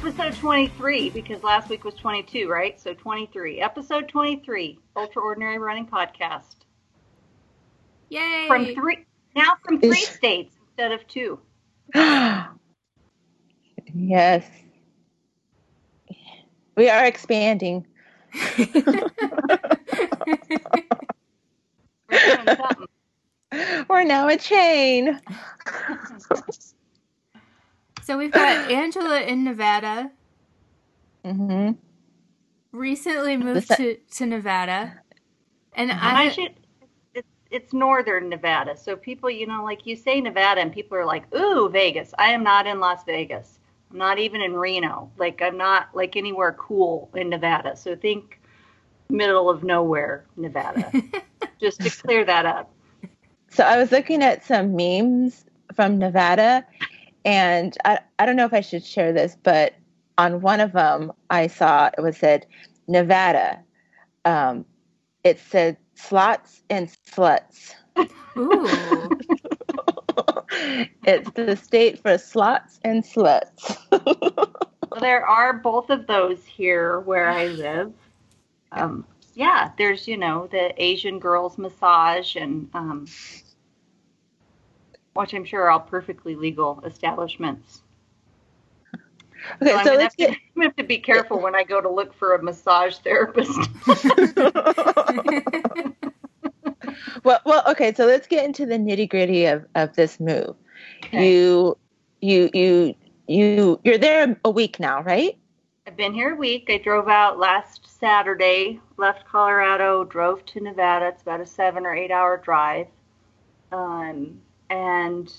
episode 23 because last week was 22, right? So 23. Episode 23, Ultra Ordinary Running Podcast. Yay! From three now from three Is- states instead of two. yes. We are expanding. We're. We're now a chain. so we've got Angela in Nevada. hmm Recently moved The to, to Nevada. And I I, should. It's, it's northern Nevada, so people, you know, like you say Nevada, and people are like, "Ooh, Vegas." I am not in Las Vegas. I'm not even in Reno. Like I'm not like anywhere cool in Nevada. So think middle of nowhere, Nevada. Just to clear that up. So I was looking at some memes from Nevada, and I, I don't know if I should share this, but on one of them I saw it was said Nevada. Um, it said slots and sluts. ooh, it's the state for slots and sluts. Well, there are both of those here where I live. Um, yeah, there's you know the Asian girls massage and um, which I'm sure are all perfectly legal establishments. Okay, I'm so gonna let's have to. I'm gonna have to be careful when I go to look for a massage therapist. well, well, okay. So let's get into the nitty gritty of of this move. Okay. You, you, you, you. You're there a week now, right? I've been here a week. I drove out last Saturday, left Colorado, drove to Nevada. It's about a seven or eight hour drive. Um, and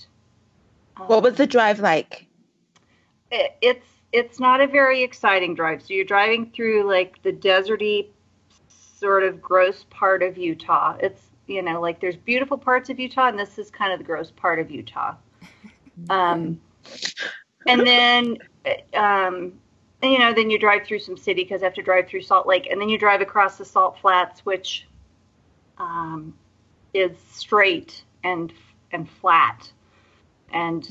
What was um, the drive like? it, it's it's not a very exciting drive. So you're driving through like the deserty sort of gross part of Utah. It's you know like there's beautiful parts of Utah, and this is kind of the gross part of Utah. Um, and then um, and, you know then you drive through some city because I have to drive through Salt Lake, and then you drive across the Salt Flats, which um, is straight and and flat, and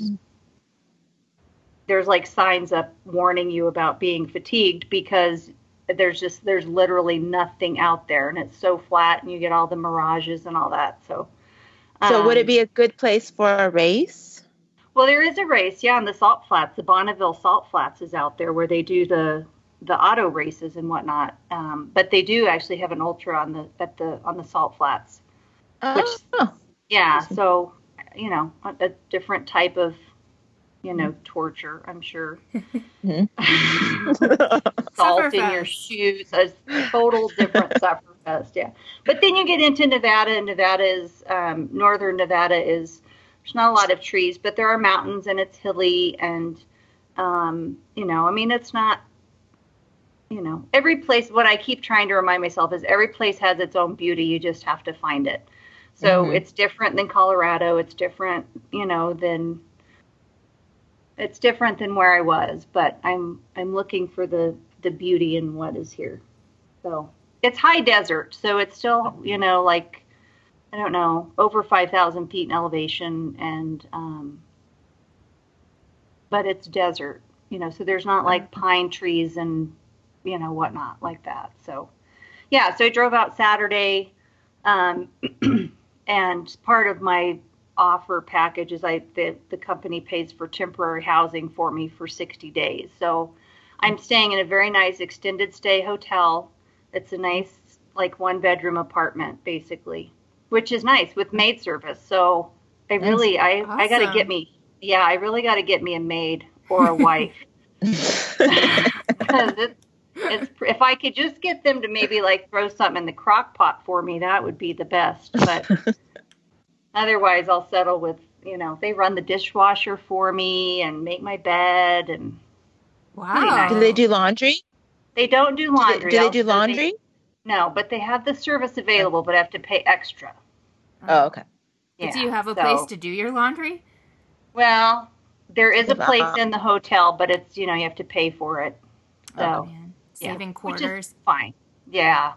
there's like signs up warning you about being fatigued because there's just there's literally nothing out there and it's so flat and you get all the mirages and all that so So would um, it be a good place for a race? well there is a race yeah on the salt flats. The bonneville salt flats is out there where they do the the auto races and whatnot um, but they do actually have an ultra on the at the on the salt flats Which- Oh, yeah so you know a, a different type of you know torture i'm sure Mhm. salt in your shoes, a total different sufferfest. Yeah, but then you get into Nevada, and Nevada is um, northern Nevada is there's not a lot of trees, but there are mountains, and it's hilly, and um, you know, I mean, it's not. You know, every place. What I keep trying to remind myself is every place has its own beauty. You just have to find it. So Mhm. it's different than Colorado. It's different, you know, than it's different than where I was, but I'm I'm looking for the the beauty in what is here. So it's high desert, so it's still you know like I don't know over five thousand feet in elevation, and um, but it's desert, you know, so there's not like pine trees and you know whatnot like that. So yeah, so I drove out Saturday, um, and part of my offer package is I the, the company pays for temporary housing for me for 60 days. So I'm staying in a very nice extended stay hotel. It's a nice like one bedroom apartment basically, which is nice with maid service. So I really I I got to get me yeah, I really got to get me a maid or a wife. because it, if I could just get them to maybe like throw something in the crock pot for me, that would be the best. But otherwise, I'll settle with you know they run the dishwasher for me and make my bed, and wow. do they do laundry? they don't do Do they, laundry. do they do so laundry? no, but they have the service available, but I have to pay extra. Oh, okay. But do you have a so- place to do your laundry? Well, there is a Uh, place in the hotel, but it's you know you have to pay for it. So. Oh, man. yeah, Saving which is quarters. fine. Yeah.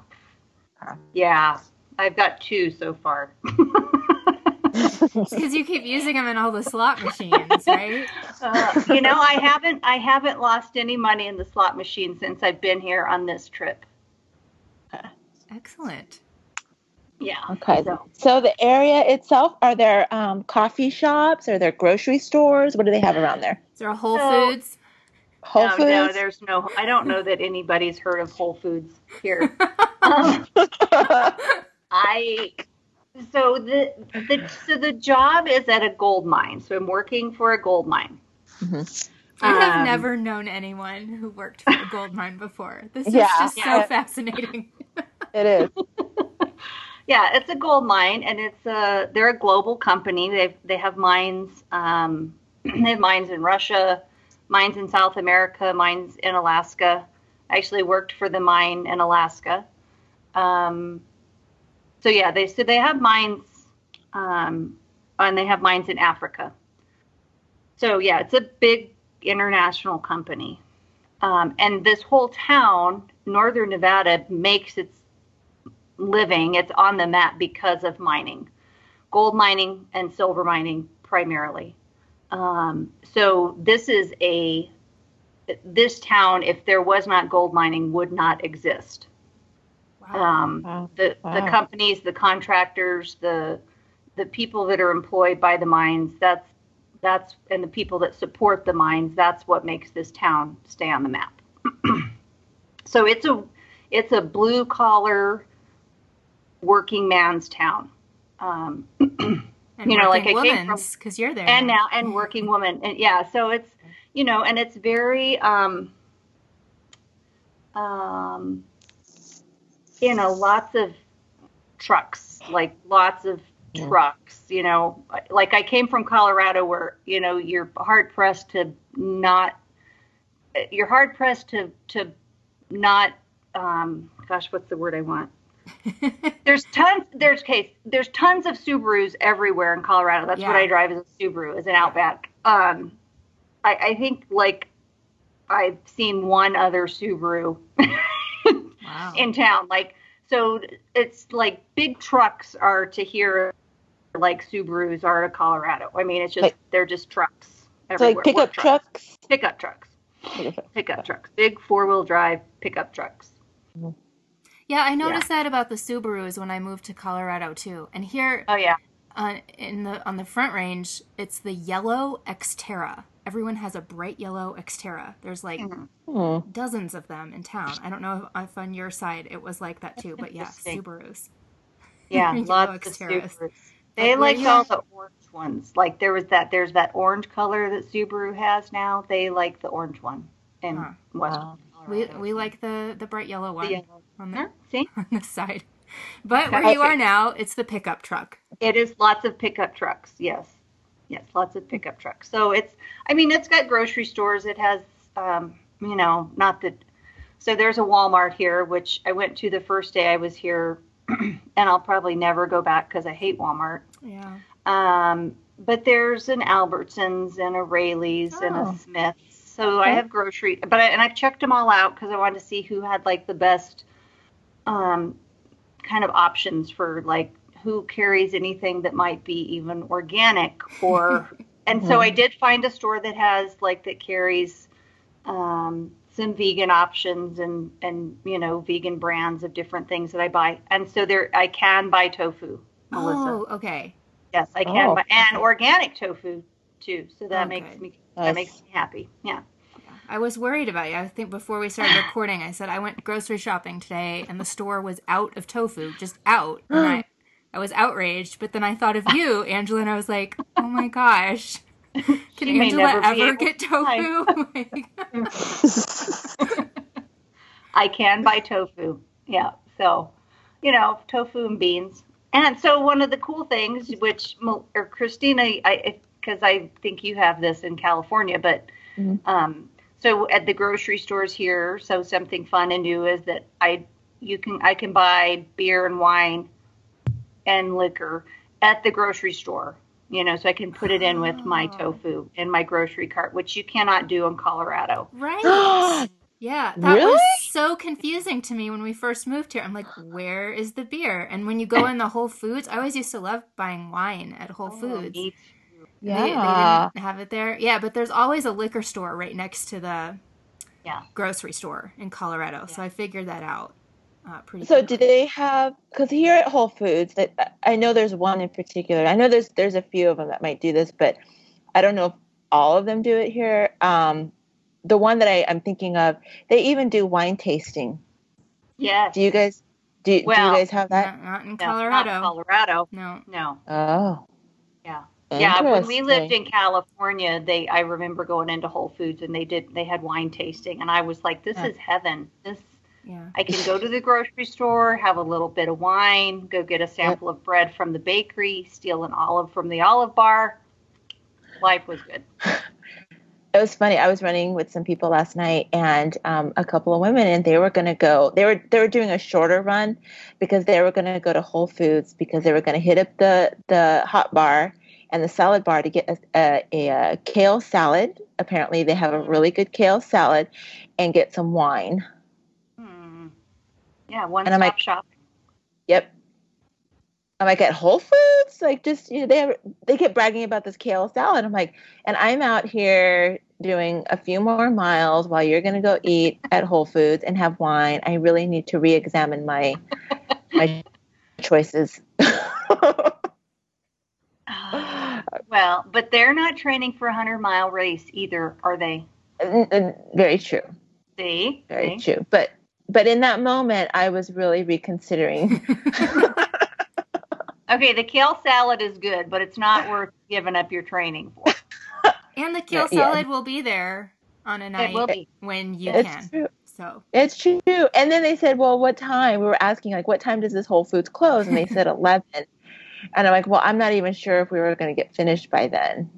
Yeah. I've got two so far. because you keep using them in all the slot machines, right? Uh, you know, I haven't I haven't lost any money in the slot machine since I've been here on this trip. Excellent. Yeah. Okay. So, So the area itself, are there um, coffee shops? Are there grocery stores? What do they have around there? Is there a Whole So- Foods? Whole no, no, there's no. I don't know that anybody's heard of Whole Foods here. Um, I so the the so the job is at a gold mine. So I'm working for a gold mine. Mhm. I have Um, never known anyone who worked for a gold mine before. This is Yeah. just Yeah. so fascinating. It is. Yeah, it's a gold mine, and it's a they're a global company. They they have mines. Um, they have mines in Russia, mines in South America, mines in Alaska. I actually worked for the mine in Alaska. Um, so yeah, they so they have mines, um, and they have mines in Africa. So yeah, it's a big international company, um, and this whole town, Northern Nevada, makes its living. It's on the map because of mining, gold mining and silver mining primarily. Um, so this is a this town, if there was not gold mining, would not exist. Wow. Um, Wow. the the companies, the contractors, the the people that are employed by the mines. That's that's and the people that support the mines. That's what makes this town stay on the map. so it's a it's a blue collar working man's town. Um, and you know, like working I came women's, because you're there. and now and working woman and yeah so it's you know and it's very um um you know lots of trucks like lots of Yeah. trucks you know like i came from colorado where you know you're hard pressed to not you're hard pressed to to not um gosh what's the word i want there's tons there's case there's tons of Subarus everywhere in Colorado. That's what I drive as a Subaru, as an Outback. Um, I, I think like I've seen one other Subaru wow. in town. Like so, it's like big trucks are to here, like Subarus are to Colorado. I mean, it's just Like- they're just trucks everywhere. like pickup trucks. pickup trucks, Pickup trucks. pickup trucks, big four wheel drive pickup trucks. Yeah, I noticed that about the Subarus when I moved to Colorado too. And here Oh yeah, on in the on the front range, it's the yellow Xterra. Everyone has a bright yellow Xterra. There's like Mhm. Hmm. dozens of them in town. I don't know if, if on your side it was like that too, but yeah, Subarus. Yeah, lots of Xterras. Subarus. They like where liked all the orange ones. Like there was that. There's that orange color that Subaru has now. They like the orange one in Huh. West. Wow. We we like the the bright yellow one the yellow. on the See, on the side. But where you are now, it's the pickup truck. it is lots of pickup trucks. Yes, yes, lots of pickup trucks. So it's. I mean, it's got grocery stores. It has. Um, you know, not that. So there's a Walmart here, which I went to the first day I was here, and I'll probably never go back because I hate Walmart. Yeah. Um, but there's an Albertsons and a Raley's and Oh. a Smith's. So I have grocery, but I, and I've checked them all out because I wanted to see who had like the best, um, kind of options for like who carries anything that might be even organic or. and so I did find a store that has like that carries, um, some vegan options and and you know vegan brands of different things that I buy. And so there I can buy tofu. Melissa. Oh, okay. Yes, I can, Oh, buy and okay. organic tofu too. So that Okay. makes me Nice. that makes me happy. Yeah. I was worried about you. I think before we started recording, I said I went grocery shopping today and the store was out of tofu, just out. And I, I was outraged, but then I thought of you, Angela, and I was like, oh my gosh. Can She Angela ever get tofu? I can buy tofu. Yeah. So, you know, tofu and beans. And so one of the cool things, which or Christina, I because I think you have this in California, but Mhm. um, so at the grocery stores here, so something fun and new is that I you can I can buy beer and wine and liquor at the grocery store. You know, so I can put it in with my Oh. tofu in my grocery cart, which you cannot do in Colorado. right. Yeah, that Really? was so confusing to me when we first moved here. I'm like, where is the beer? And when you go in the Whole Foods, I always used to love buying wine at Whole Oh, Foods. me They, they Yeah. didn't have it there. Yeah, but there's always a liquor store right next to the Yeah. grocery store in Colorado. So I figured that out uh, pretty So quickly. do they have? Because here at Whole Foods, that I know there's one in particular. I know there's there's a few of them that might do this, but I don't know if all of them do it here. Um, the one that I, I'm thinking of, they even do wine tasting. Yeah. Do you guys do? do you guys have that? Not, not in No, Colorado. Not Colorado. no. No. Oh, Yeah. Yeah, when we lived in California, they I remember going into Whole Foods and they did they had wine tasting and I was like, this Yeah. is heaven. This Yeah. I can go to the grocery store, have a little bit of wine, go get a sample of bread from the bakery, steal an olive from the olive bar. Life was good. It was funny. I was running with some people last night, and um, a couple of women, and they were going to go. They were they were doing a shorter run because they were going to go to Whole Foods because they were going to hit up the the hot bar and the salad bar to get a, a, a, uh kale salad. Apparently, they have a really good kale salad, and get some wine. Hmm. Yeah, one And stop like- shop. Yep. I'm like at Whole Foods, like just you know, they have, they kept bragging about this kale salad. I'm like, and I'm out here doing a few more miles while you're gonna go eat at Whole Foods and have wine. I really need to re-examine my my choices. Ah, well, but they're not training for a hundred mile race either, are they? Very true, See? very See? true. But but in that moment, I was really reconsidering. Okay, the kale salad is good, but it's not worth giving up your training for. and the kale Yeah, yeah. salad will be there on a night will be. when you it's can. true. So It's true. And then they said, well, what time? We were asking, like, what time does this Whole Foods close? And they said 11. And I'm like, well, I'm not even sure if we were going to get finished by then.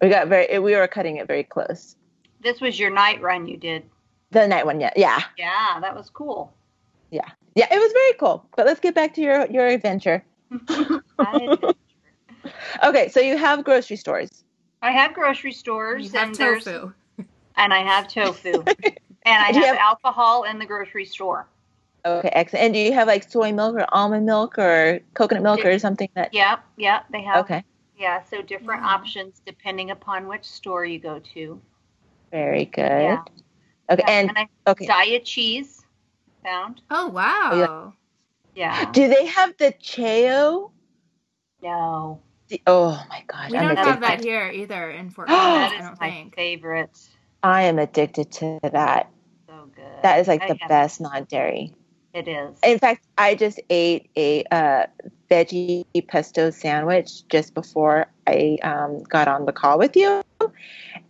We got very, we were cutting it very close. This was your night run you did. The night one, yeah. Yeah. Yeah, that was cool. Yeah. Yeah. It was very cool. But let's get back to your, your adventure. I, Okay. So you have grocery stores. I have grocery stores you have and tofu. and I have tofu. and I have have- alcohol in the grocery store. Okay. Excellent. And do you have like soy milk or almond milk or coconut milk or something that? Yeah, yeah, they have. Okay. Yeah, so different Yeah. options depending upon which store you go to. Very good. Yeah. Okay. Yeah, And I, okay. diet cheese found. Oh, oh wow. Yeah. Do they have the Chao? No. The- Oh my gosh. We I'm don't have that here either in Fort Oh, Collins, That I don't my think. favorite. I am addicted to that. So good. That is like I the best non-dairy. It is. In fact, I just ate a uh, veggie pesto sandwich just before I um, got on the call with you,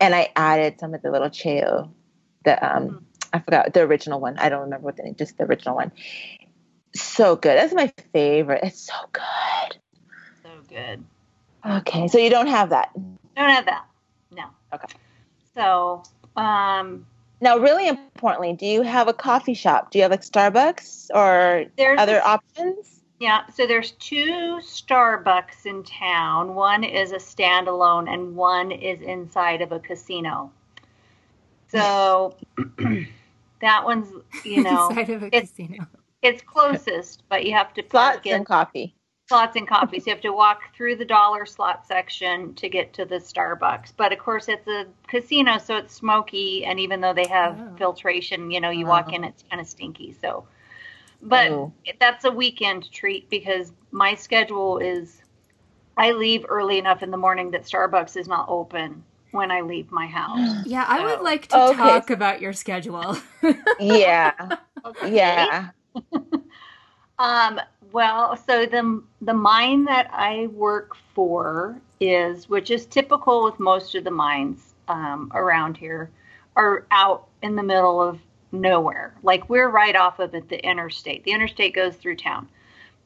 and I added some of the little Chao. The um, Mm. I forgot the original one. I don't remember what the name. Just the original one. So good. That's my favorite. It's so good. So good. Okay, so you don't have that Don't have that. No. Okay. So, um, now. Really importantly, do you have a coffee shop? Do you have like Starbucks or there's other options? Yeah, so there's two Starbucks in town. One is a standalone and one is inside of a casino. So that one's, you know, Inside of a it's- casino. it's closest, but you have to park Slots in and coffee. Slots and coffees. You have to walk through the dollar slot section to get to the Starbucks. But of course, it's a casino, so it's smoky. And even though they have Oh. filtration, you know, you walk Oh. in, it's kind of stinky. So, but Oh. that's a weekend treat because my schedule is I leave early enough in the morning that Starbucks is not open when I leave my house. Yeah, I would like to Okay. talk about your schedule. Yeah, yeah. Um, well, so the the mine that I work for is, which is typical with most of the mines um, around here, are out in the middle of nowhere. Like we're right off of it, the interstate. The interstate goes through town,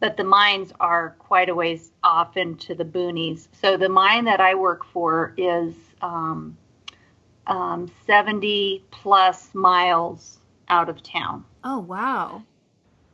but the mines are quite a ways off into the boonies. So the mine that I work for is um, um, 70 plus miles out of town. oh wow.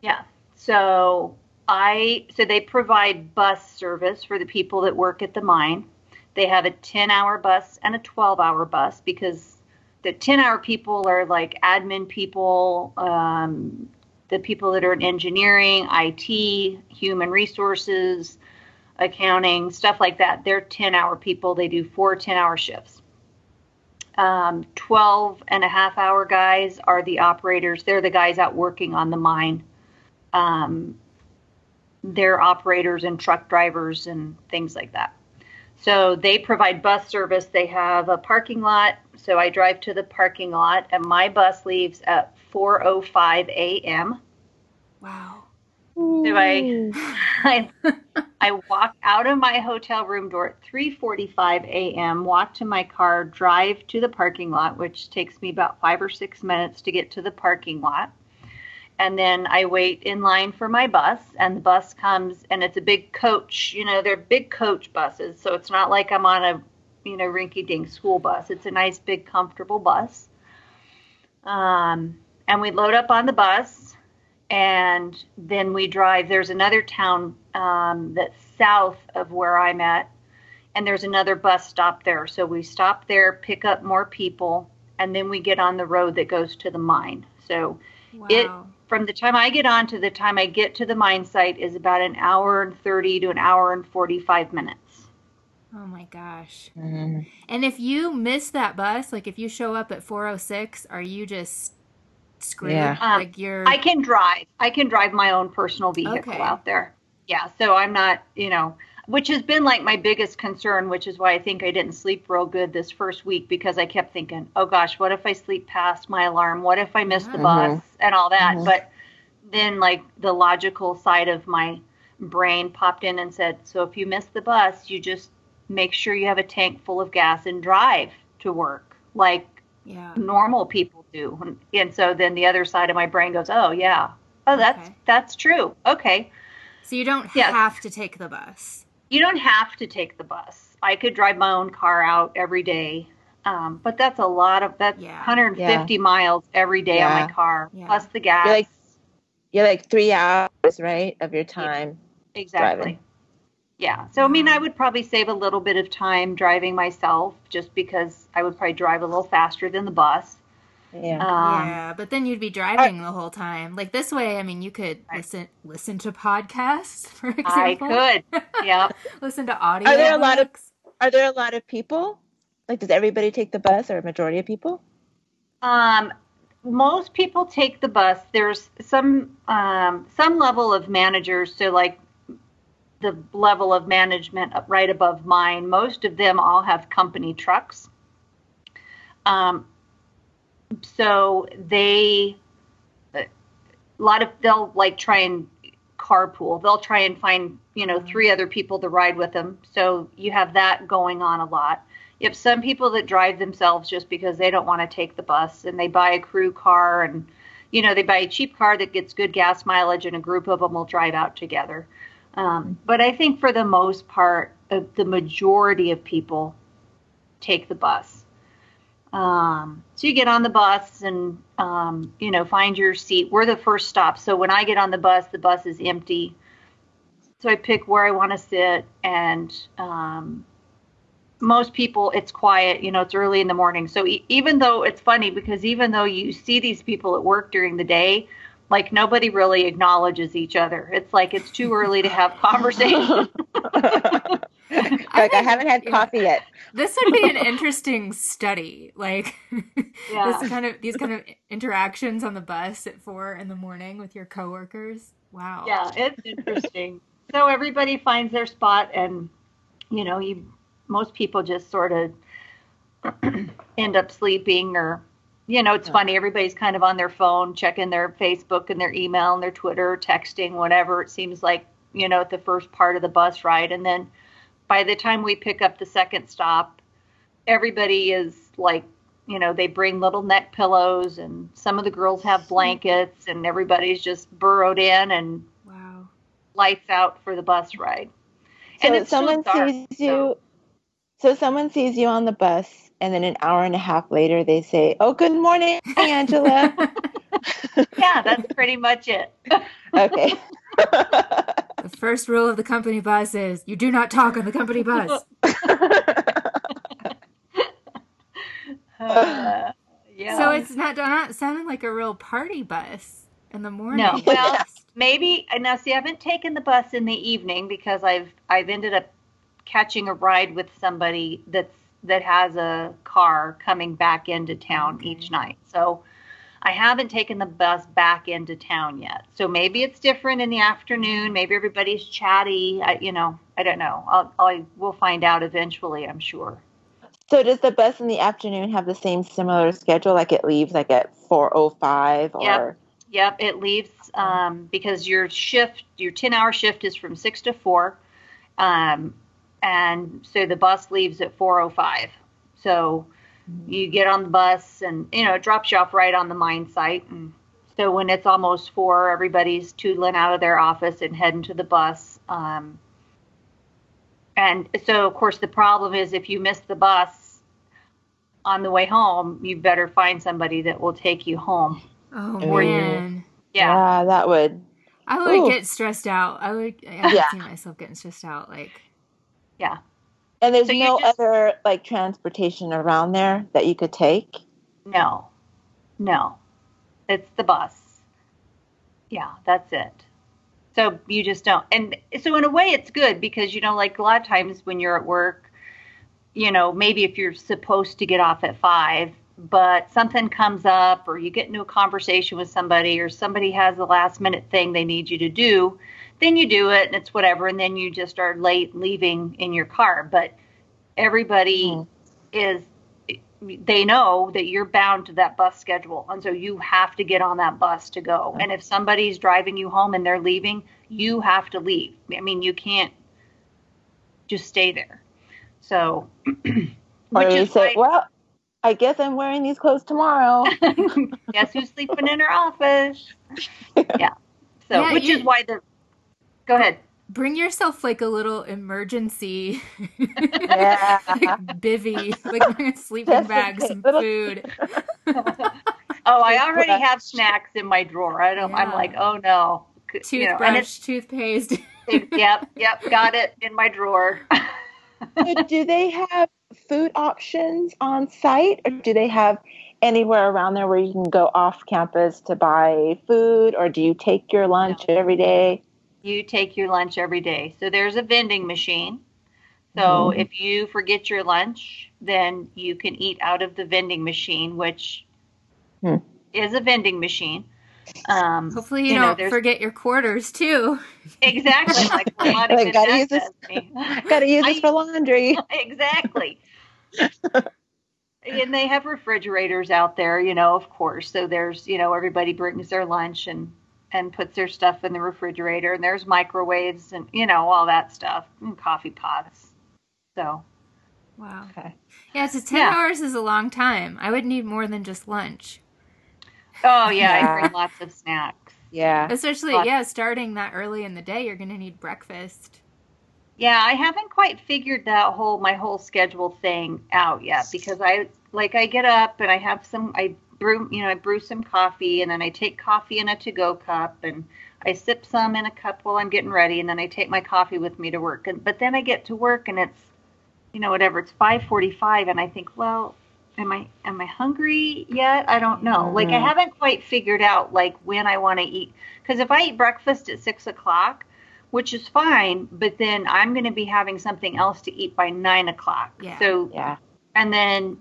Yeah. So I so they provide bus service for the people that work at the mine. They have a 10-hour bus and a 12-hour bus because the 10 hour people are like admin people, um, the people that are in engineering, IT, human resources, accounting, stuff like that. They're 10 hour people. They do four 10 hour shifts. Um, 12 and a half hour guys are the operators. They're the guys out working on the mine. Um, they're operators and truck drivers and things like that. So they provide bus service. They have a parking lot. So I drive to the parking lot, and my bus leaves at 4:05 a.m. Wow. So I, I, I walk out of my hotel room door at 3:45 a.m. Walk to my car, drive to the parking lot, which takes me about five or six minutes to get to the parking lot and then I wait in line for my bus, and the bus comes, and it's a big coach. You know, they're big coach buses, so it's not like I'm on a, you know, rinky-dink school bus. It's a nice, big, comfortable bus. Um, and we load up on the bus, and then we drive. There's another town um, that's south of where I'm at, and there's another bus stop there. So we stop there, pick up more people, and then we get on the road that goes to the mine. So wow. it from the time I get on to the time I get to the mine site is about an hour and 30 to an hour and 45 minutes. Oh my gosh. Mm-hmm. And if you miss that bus, like if you show up at 406, are you just screwed? Yeah. Um, like you're I can drive. I can drive my own personal vehicle okay. out there. Yeah, so I'm not, you know, which has been like my biggest concern, which is why I think I didn't sleep real good this first week because I kept thinking, oh gosh, what if I sleep past my alarm? What if I miss the mm-hmm. bus and all that? Mm-hmm. But then, like, the logical side of my brain popped in and said, so if you miss the bus, you just make sure you have a tank full of gas and drive to work like yeah. normal people do. And, so then the other side of my brain goes, oh, yeah. Oh, that's okay. that's true. Okay. So you don't yes. have to take the bus you don't have to take the bus. I could drive my own car out every day. Um, but that's a lot of that's yeah. 150 yeah. miles every day yeah. on my car plus the gas. You're like, you're like three hours, right, of your time. Exactly. Driving. Yeah. So I mean, I would probably save a little bit of time driving myself, just because I would probably drive a little faster than the bus. Yeah. Um, yeah, but then you'd be driving I, the whole time. Like this way, I mean, you could I, listen listen to podcasts, for example. I could. Yeah. listen to audio. Are there a lot of Are there a lot of people? Like, does everybody take the bus, or a majority of people? Um, most people take the bus. There's some um, some level of managers. So, like the level of management right above mine, most of them all have company trucks. Um, so they a lot of they'll like try and carpool. They'll try and find you know three other people to ride with them. So you have that going on a lot. You have some people that drive themselves just because they don't want to take the bus and they buy a crew car and you know they buy a cheap car that gets good gas mileage and a group of them will drive out together. Um, but I think for the most part, uh, the majority of people take the bus. Um, so you get on the bus and um, you know find your seat. We're the first stop, so when I get on the bus, the bus is empty. So I pick where I want to sit, and um, most people it's quiet. You know, it's early in the morning. So e- even though it's funny because even though you see these people at work during the day, like nobody really acknowledges each other. It's like it's too early to have conversation. like I, haven't had coffee yet. This would be an interesting study, like yeah. this kind of these kind of interactions on the bus at four in the morning with your coworkers. Wow. Yeah, it's interesting. so everybody finds their spot, and you know, you most people just sort of end up sleeping or you know, it's yeah. funny. Everybody's kind of on their phone, checking their Facebook and their email and their Twitter, texting, whatever. It seems like, you know, at the first part of the bus ride. And then by the time we pick up the second stop, everybody is like, you know, they bring little neck pillows and some of the girls have blankets and everybody's just burrowed in and wow. lights out for the bus ride. So and someone dark, sees you so. so someone sees you on the bus and then an hour and a half later they say, "Oh, good morning, Angela." yeah, that's pretty much it. okay. the first rule of the company bus is you do not talk on the company bus. uh, it's not not sounding like a real party bus in the morning. No, well, maybe. Now, see, I haven't taken the bus in the evening because I've I've ended up catching a ride with somebody that's that has a car coming back into town Okay. each night. So I haven't taken the bus back into town yet. So maybe it's different in the afternoon. Maybe everybody's chatty. I, you know, I don't know. I'll, I will find out eventually. I'm sure. So does the bus in the afternoon have the same similar schedule? Like it leaves like at four oh five or Yep. Yep, it leaves um, because your shift, your 10 hour shift is from 6 to 4. Um, and so the bus leaves at 4.05. So you get on the bus and, you know, it drops you off right on the mine site. And so when it's almost 4, everybody's tootling out of their office and heading to the bus. Um, and so, of course, the problem is if you miss the bus on the way home, you better find somebody that will take you home. Oh Or you- man. Yeah. that would I would Ooh. get stressed out. I would. I Yeah. see myself getting stressed out. Like, Yeah. and there's So no just- other like transportation around there that you could take. No, no, it's the bus. Yeah, that's it. So you just don't. And so, in a way, it's good because, you know, like a lot of times when you're at work, you know, maybe if you're supposed to get off at five, but something comes up or you get into a conversation with somebody or somebody has a last minute thing they need you to do, then you do it and it's whatever. And then you just are late leaving in your car. But everybody Mm. is they know that you're bound to that bus schedule and so you have to get on that bus to go and if somebody's driving you home and they're leaving you have to leave i mean you can't just stay there so Or which you is say, why, well, I guess I'm wearing these clothes tomorrow. guess who's sleeping in her office yeah so Yeah, which you- is why the go ahead bring yourself like a little emergency. Yeah. like bivy, like a sleeping Just in bag, some food. oh i already have snacks in my drawer i don't i'm like oh no You know, Toothbrush, and it's toothpaste. yep yep got it in my drawer do they have food options on site or do they have anywhere around there where you can go off campus to buy food or do you take your lunch every day? You take your lunch every day. So there's a vending machine. So Mhm. if you forget your lunch, then you can eat out of the vending machine, which Hmm. is a vending machine. Um, Hopefully, you, You know, don't there's- forget your quarters too. exactly like a lot of Like, good gotta use this- Gotta use this I- for laundry. exactly. and they have refrigerators out there, you know, of course. So there's, you know, everybody brings their lunch and and puts their stuff in the refrigerator, and there's microwaves and you know all that stuff, and coffee pots. So Wow. Okay. Yeah, so ten Yeah. hours is a long time. I would need more than just lunch, Oh yeah, Yeah. I bring lots of snacks. Yeah. especially Lots. yeah, starting that early in the day. You're gonna need breakfast. Yeah, I haven't quite figured that whole my whole schedule thing out yet because I like I get up and I have some I brew you know I brew some coffee and then I take coffee in a to go cup and I sip some in a cup while I'm getting ready and then I take my coffee with me to work and but then I get to work and it's you know whatever it's 5:45 and I think well am I am I hungry yet? I don't know. Like I Mhm. haven't quite figured out like when I want to eat because if I eat breakfast at six o'clock, which is fine, but then I'm going to be having something else to eat by nine o'clock. Yeah. So Yeah. and then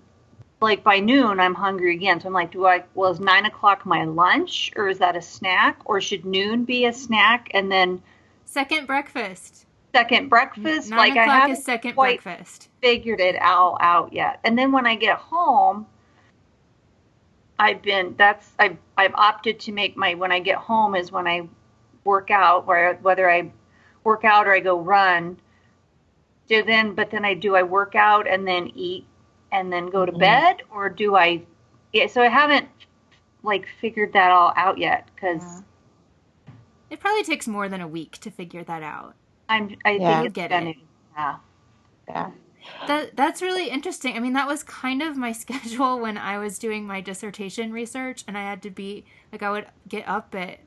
like by noon I'm hungry again. So I'm like, do I well is nine o'clock my lunch or is that a snack or should noon be a snack and then Second breakfast. second breakfast? Nine like I o'clock haven't is second quite breakfast. figured it all out yet. And then when I get home, I've been that's I've I've opted to make my when I get home is when I work out where whether I work out or I go run. Do then but then I do I work out and then eat and then go to Mhm. bed or do I yeah so I haven't like figured that all out yet cuz Yeah. It probably takes more than a week to figure that out. I'm I Yeah. think it's Get it. yeah. Yeah. That that's really interesting. I mean, that was kind of my schedule when I was doing my dissertation research, and I had to be like, I would get up at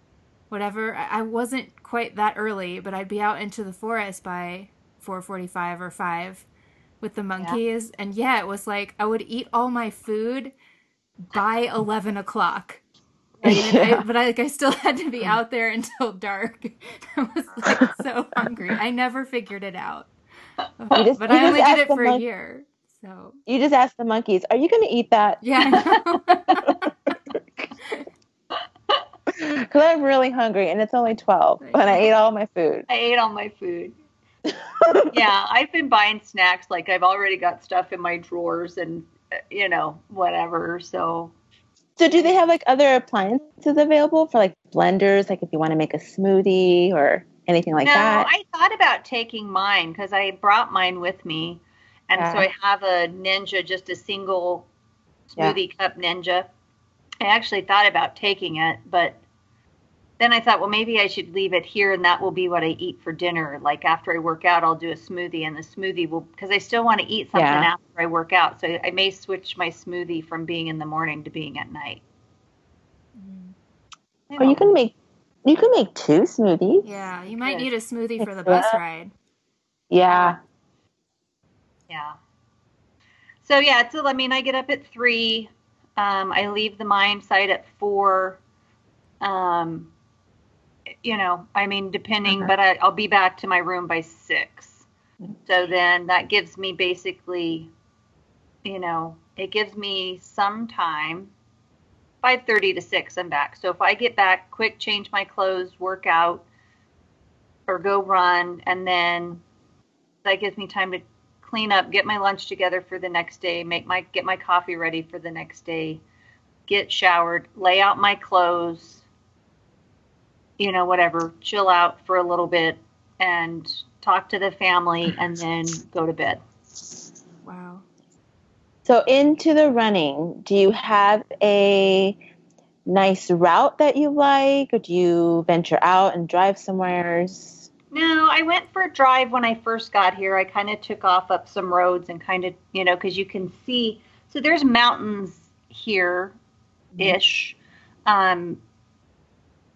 whatever. I I wasn't quite that early, but I'd be out into the forest by four forty-five or five with the monkeys, and yeah, it was like I would eat all my food by eleven o'clock. Yeah. I, but I like I still had to be out there until dark. I was like so hungry. I never figured it out. Just- but I only did it the for a year. So You just ask the monkeys, "Are you going to eat that?" yeah, I know. Because I'm really hungry, and it's only twelve, and I ate all my food. I ate all my food. Yeah, I've been buying snacks. Like I've already got stuff in my drawers and uh, you know whatever. So So, do they have like other appliances available for like blenders, like if you want to make a smoothie or anything like no, that? I thought about taking mine because I brought mine with me, and so I have a Ninja, just a single Yeah. smoothie cup Ninja. I actually thought about taking it, but then I thought, well, maybe I should leave it here, and that will be what I eat for dinner. Like after I work out, I'll do a smoothie, and the smoothie will because I still want to eat something Yeah. after I work out. So I may switch my smoothie from being in the morning to being at night. I Or you don't can make you can make two smoothies. yeah, you might Good. need a smoothie for the bus ride. Yeah. Yeah. So yeah, it's. I mean, I get up at three. Um, I leave the mime site at four. Um, you know, I mean, depending, Okay. but I, I'll be back to my room by six. So then that gives me basically, you know, it gives me some time. Five thirty to six, I'm back. So if I get back, quick, change my clothes, work out, or go run, and then that gives me time to clean up, get my lunch together for the next day, make my get my coffee ready for the next day, get showered, lay out my clothes, you know, whatever, chill out for a little bit and talk to the family and then go to bed. Wow. So into the running, do you have a nice route that you like, or do you venture out and drive somewhere? No, I went for a drive when I first got here. I kind of took off up some roads and kind of, you know, because you can see. So there's mountains here ish. Um,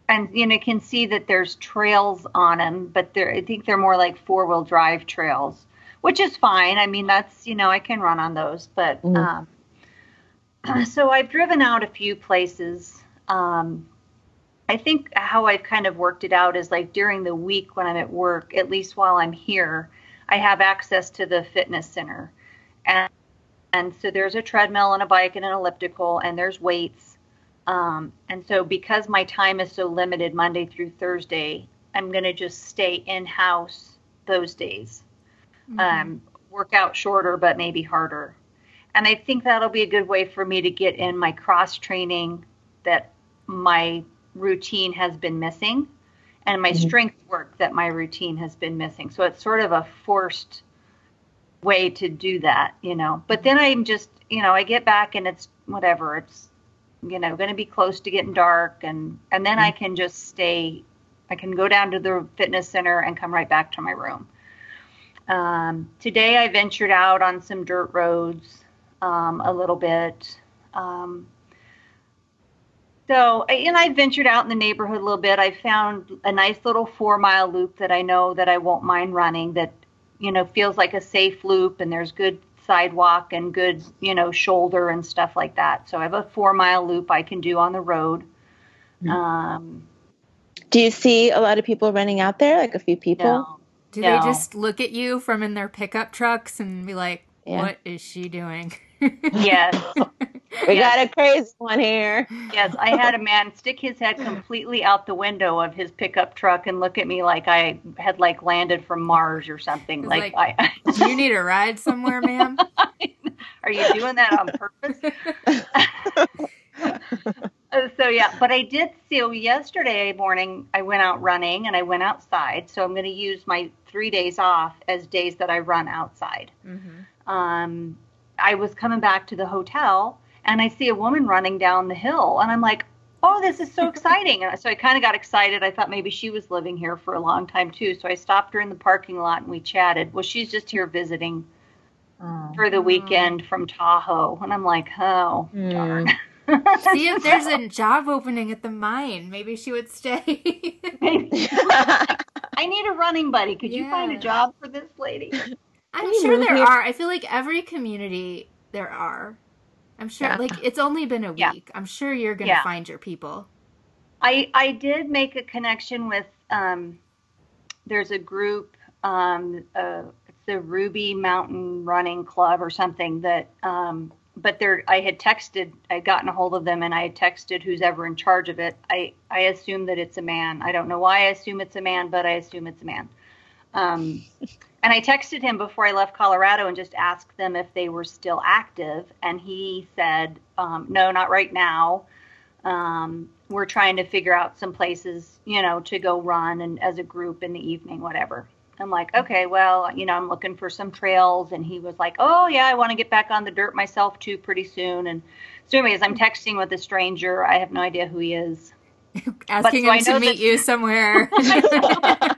and, you know, you can see that there's trails on them, but they're, I think they're more like four wheel drive trails, which is fine. I mean, that's, you know, I can run on those. But Mhm. um, so I've driven out a few places. Um, I think how I've kind of worked it out is like during the week when I'm at work, at least while I'm here, I have access to the fitness center. And and so there's a treadmill and a bike and an elliptical and there's weights. Um, and so because my time is so limited Monday through Thursday, I'm going to just stay in house those days. Mm-hmm. Um, work out shorter, but maybe harder. And I think that'll be a good way for me to get in my cross training that my routine has been missing and my Mhm. strength work that my routine has been missing. So it's sort of a forced way to do that, you know. But then I'm just, you know, I get back and it's whatever. It's you know, going to be close to getting dark and and then I can just stay I can go down to the fitness center and come right back to my room. Um, today I ventured out on some dirt roads um, a little bit. Um, so, and I ventured out in the neighborhood a little bit. I found a nice little four mile loop that I know that I won't mind running that, you know, feels like a safe loop and there's good sidewalk and good, you know, shoulder and stuff like that. So I have a four mile loop I can do on the road. Mhm. Um, Do you see a lot of people running out there, like a few people? no, Do No. they just look at you from in their pickup trucks and be like, Yeah. "What is she doing?" yes, We Yes. got a crazy one here. yes. I had a man stick his head completely out the window of his pickup truck and look at me like I had like landed from Mars or something. Like, like- I, you need a ride somewhere, ma'am? are you doing that on purpose? So yeah, but I did see oh, yesterday morning. I went out running and I went outside. So I'm going to use my three days off as days that I run outside. mm-hmm. Um, I was coming back to the hotel and I see a woman running down the hill, and I'm like, "Oh, this is so exciting!" And so I kind of got excited. I thought maybe she was living here for a long time too. So I stopped her in the parking lot and we chatted. Well, she's just here visiting Oh. for the weekend from Tahoe, and I'm like, "Oh, Hmm. darn." See if there's a job opening at the mine. Maybe she would stay. I need a running buddy. Could you find a job for this lady? I'm sure there here? are. I feel like every community there are. I'm sure. Yeah. Like it's only been a week. Yeah. I'm sure you're gonna Yeah. find your people. I I did make a connection with um, there's a group um, uh, it's the Ruby Mountain Running Club or something that um, but there I had texted I had gotten a hold of them and I had texted who's ever in charge of it. I I assume that it's a man. I don't know why I assume it's a man, but I assume it's a man. Um, and I texted him before I left Colorado and just asked them if they were still active, and he said, um, "No, not right now." um, we're trying to figure out some places, you know, to go run and as a group in the evening, whatever. I'm like, okay, well, you know, I'm looking for some trails. And he was like, oh, yeah, I want to get back on the dirt myself too pretty soon. And so, anyways, I'm texting with a stranger. I have no idea who he is. Asking so I him to meet that- you somewhere.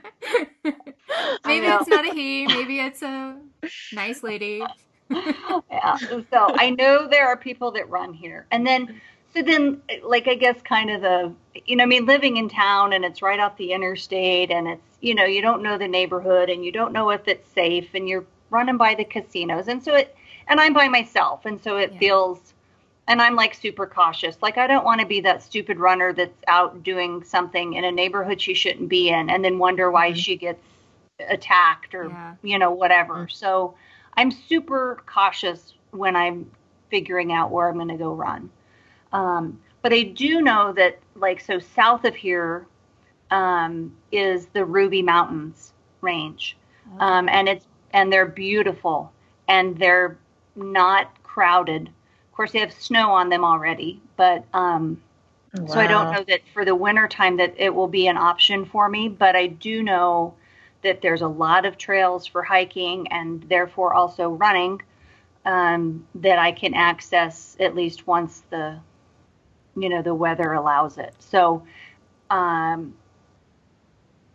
maybe it's not a he. Maybe it's a nice lady. yeah. So I know there are people that run here. And then, so then, like, I guess kind of the, you know, I mean, living in town and it's right off the interstate and it's, you know, you don't know the neighborhood and you don't know if it's safe and you're running by the casinos. And so it, and I'm by myself. And so it Yeah. feels, and I'm like super cautious. Like, I don't want to be that stupid runner that's out doing something in a neighborhood she shouldn't be in and then wonder why Mhm. she gets attacked or, Yeah. you know, whatever. So, I'm super cautious when I'm figuring out where I'm going to go run. Um, but I do know that, like, so south of here um, is the Ruby Mountains range, um, and it's and they're beautiful and they're not crowded. Course, they have snow on them already, but um, so I don't know that for the winter time that it will be an option for me, but I do know that there's a lot of trails for hiking and therefore also running um, that I can access at least once the you know the weather allows it. So um,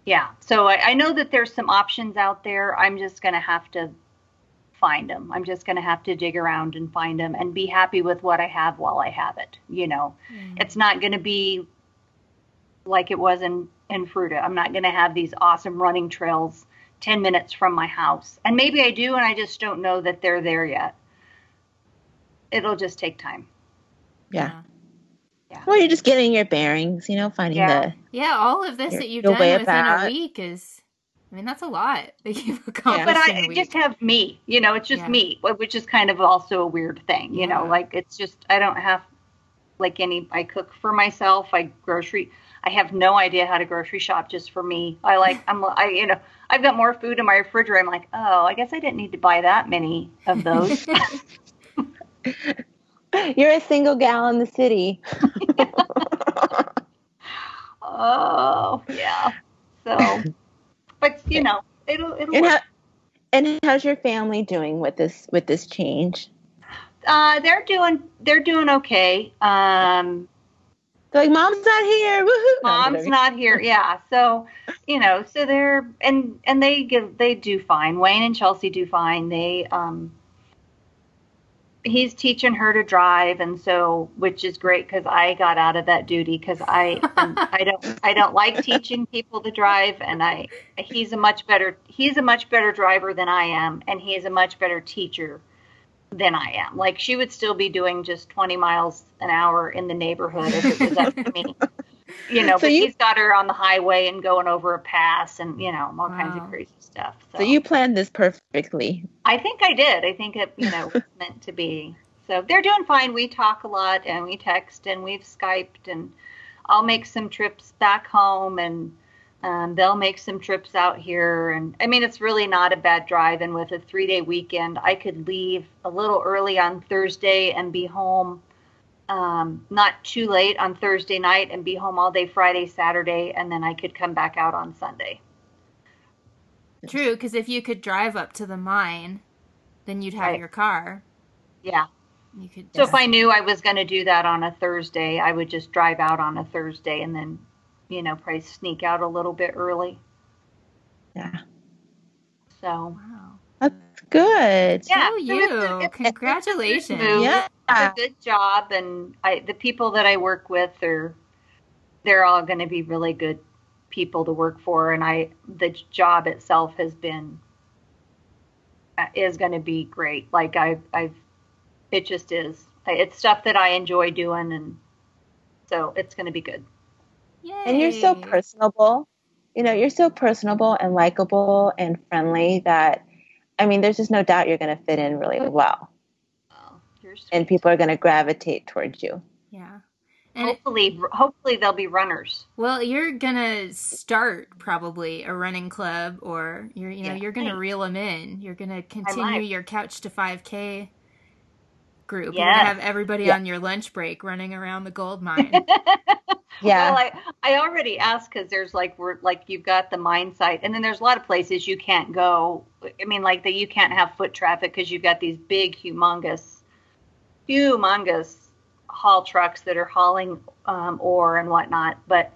yeah, so I, I know that there's some options out there. I'm just going to have to find them. I'm just going to have to dig around and find them and be happy with what I have while I have it. You know, Mm. it's not going to be like it was in in Fruita. I'm not going to have these awesome running trails 10 minutes from my house. And maybe I do and I just don't know that they're there yet. It'll just take time. Yeah. Yeah. Well, you're just getting your bearings, you know, finding Yeah. the. Yeah, all of this Your- that you've done way within a week is, I mean, that's a lot that you've accomplished but in a I week. just have me, you know, it's just Yeah. me, which is kind of also a weird thing, you know, like it's just, I don't have like any, I cook for myself. I grocery, I have no idea how to grocery shop just for me. I like, I'm, I, you know, I've got more food in my refrigerator. I'm like, oh, I guess I didn't need to buy that many of those. You're a single gal in the city. oh, yeah. So, but you know, it'll, it'll and work. how, and how's your family doing with this with this change? Uh, they're doing, they're doing okay. Um, They're like, mom's not here. Woohoo! Mom's not here yeah so you know so they're and and they give they do fine wayne and chelsea do fine they um he's teaching her to drive and so which is great because i got out of that duty because i i don't i don't like teaching people to drive and i he's a much better he's a much better driver than i am and he is a much better teacher than i am. Like she would still be doing just 20 miles an hour in the neighborhood if it was up to me you know, So but you- he's got her on the highway and going over a pass and, you know, all kinds of crazy stuff. So, So you planned this perfectly. I think I did. I think it, you know, was meant to be. So they're doing fine. We talk a lot and we text and we've Skyped and I'll make some trips back home and um, they'll make some trips out here. And I mean, it's really not a bad drive. And with a three day weekend, I could leave a little early on Thursday and be home um, not too late on Thursday night and be home all day Friday, Saturday, and then I could come back out on Sunday. True, because if you could drive up to the mine, then you'd have Right. your car. Yeah. You could. So if I knew I was going to do that on a Thursday, I would just drive out on a Thursday and then, you know, probably sneak out a little bit early. Yeah. So wow. That's good. Yeah, Go so you! it's a good Congratulations. Yeah. It's a good job, and I the people that I work with are they're all going to be really good people to work for, and I the job itself has been uh, is going to be great. Like I I've it just is. it's stuff that I enjoy doing, and so it's going to be good. Yay. And you're so personable. You know, you're so personable and likable and friendly that, I mean, there's just no doubt you're going to fit in really well. You're sweet. And people are going to gravitate towards you. Yeah. And hopefully, hopefully they'll be runners. well, you're gonna start probably a running club, or you're you know Yeah. you're gonna Right. reel them in. You're gonna continue your couch to 5K group. You're gonna have everybody Yeah. on your lunch break running around the gold mine. Yeah. Well, I, I already asked because there's like we're like you've got the mine site, and then there's a lot of places you can't go. I mean, like that you can't have foot traffic because you've got these big, humongous, humongous haul trucks that are hauling um, ore and whatnot. But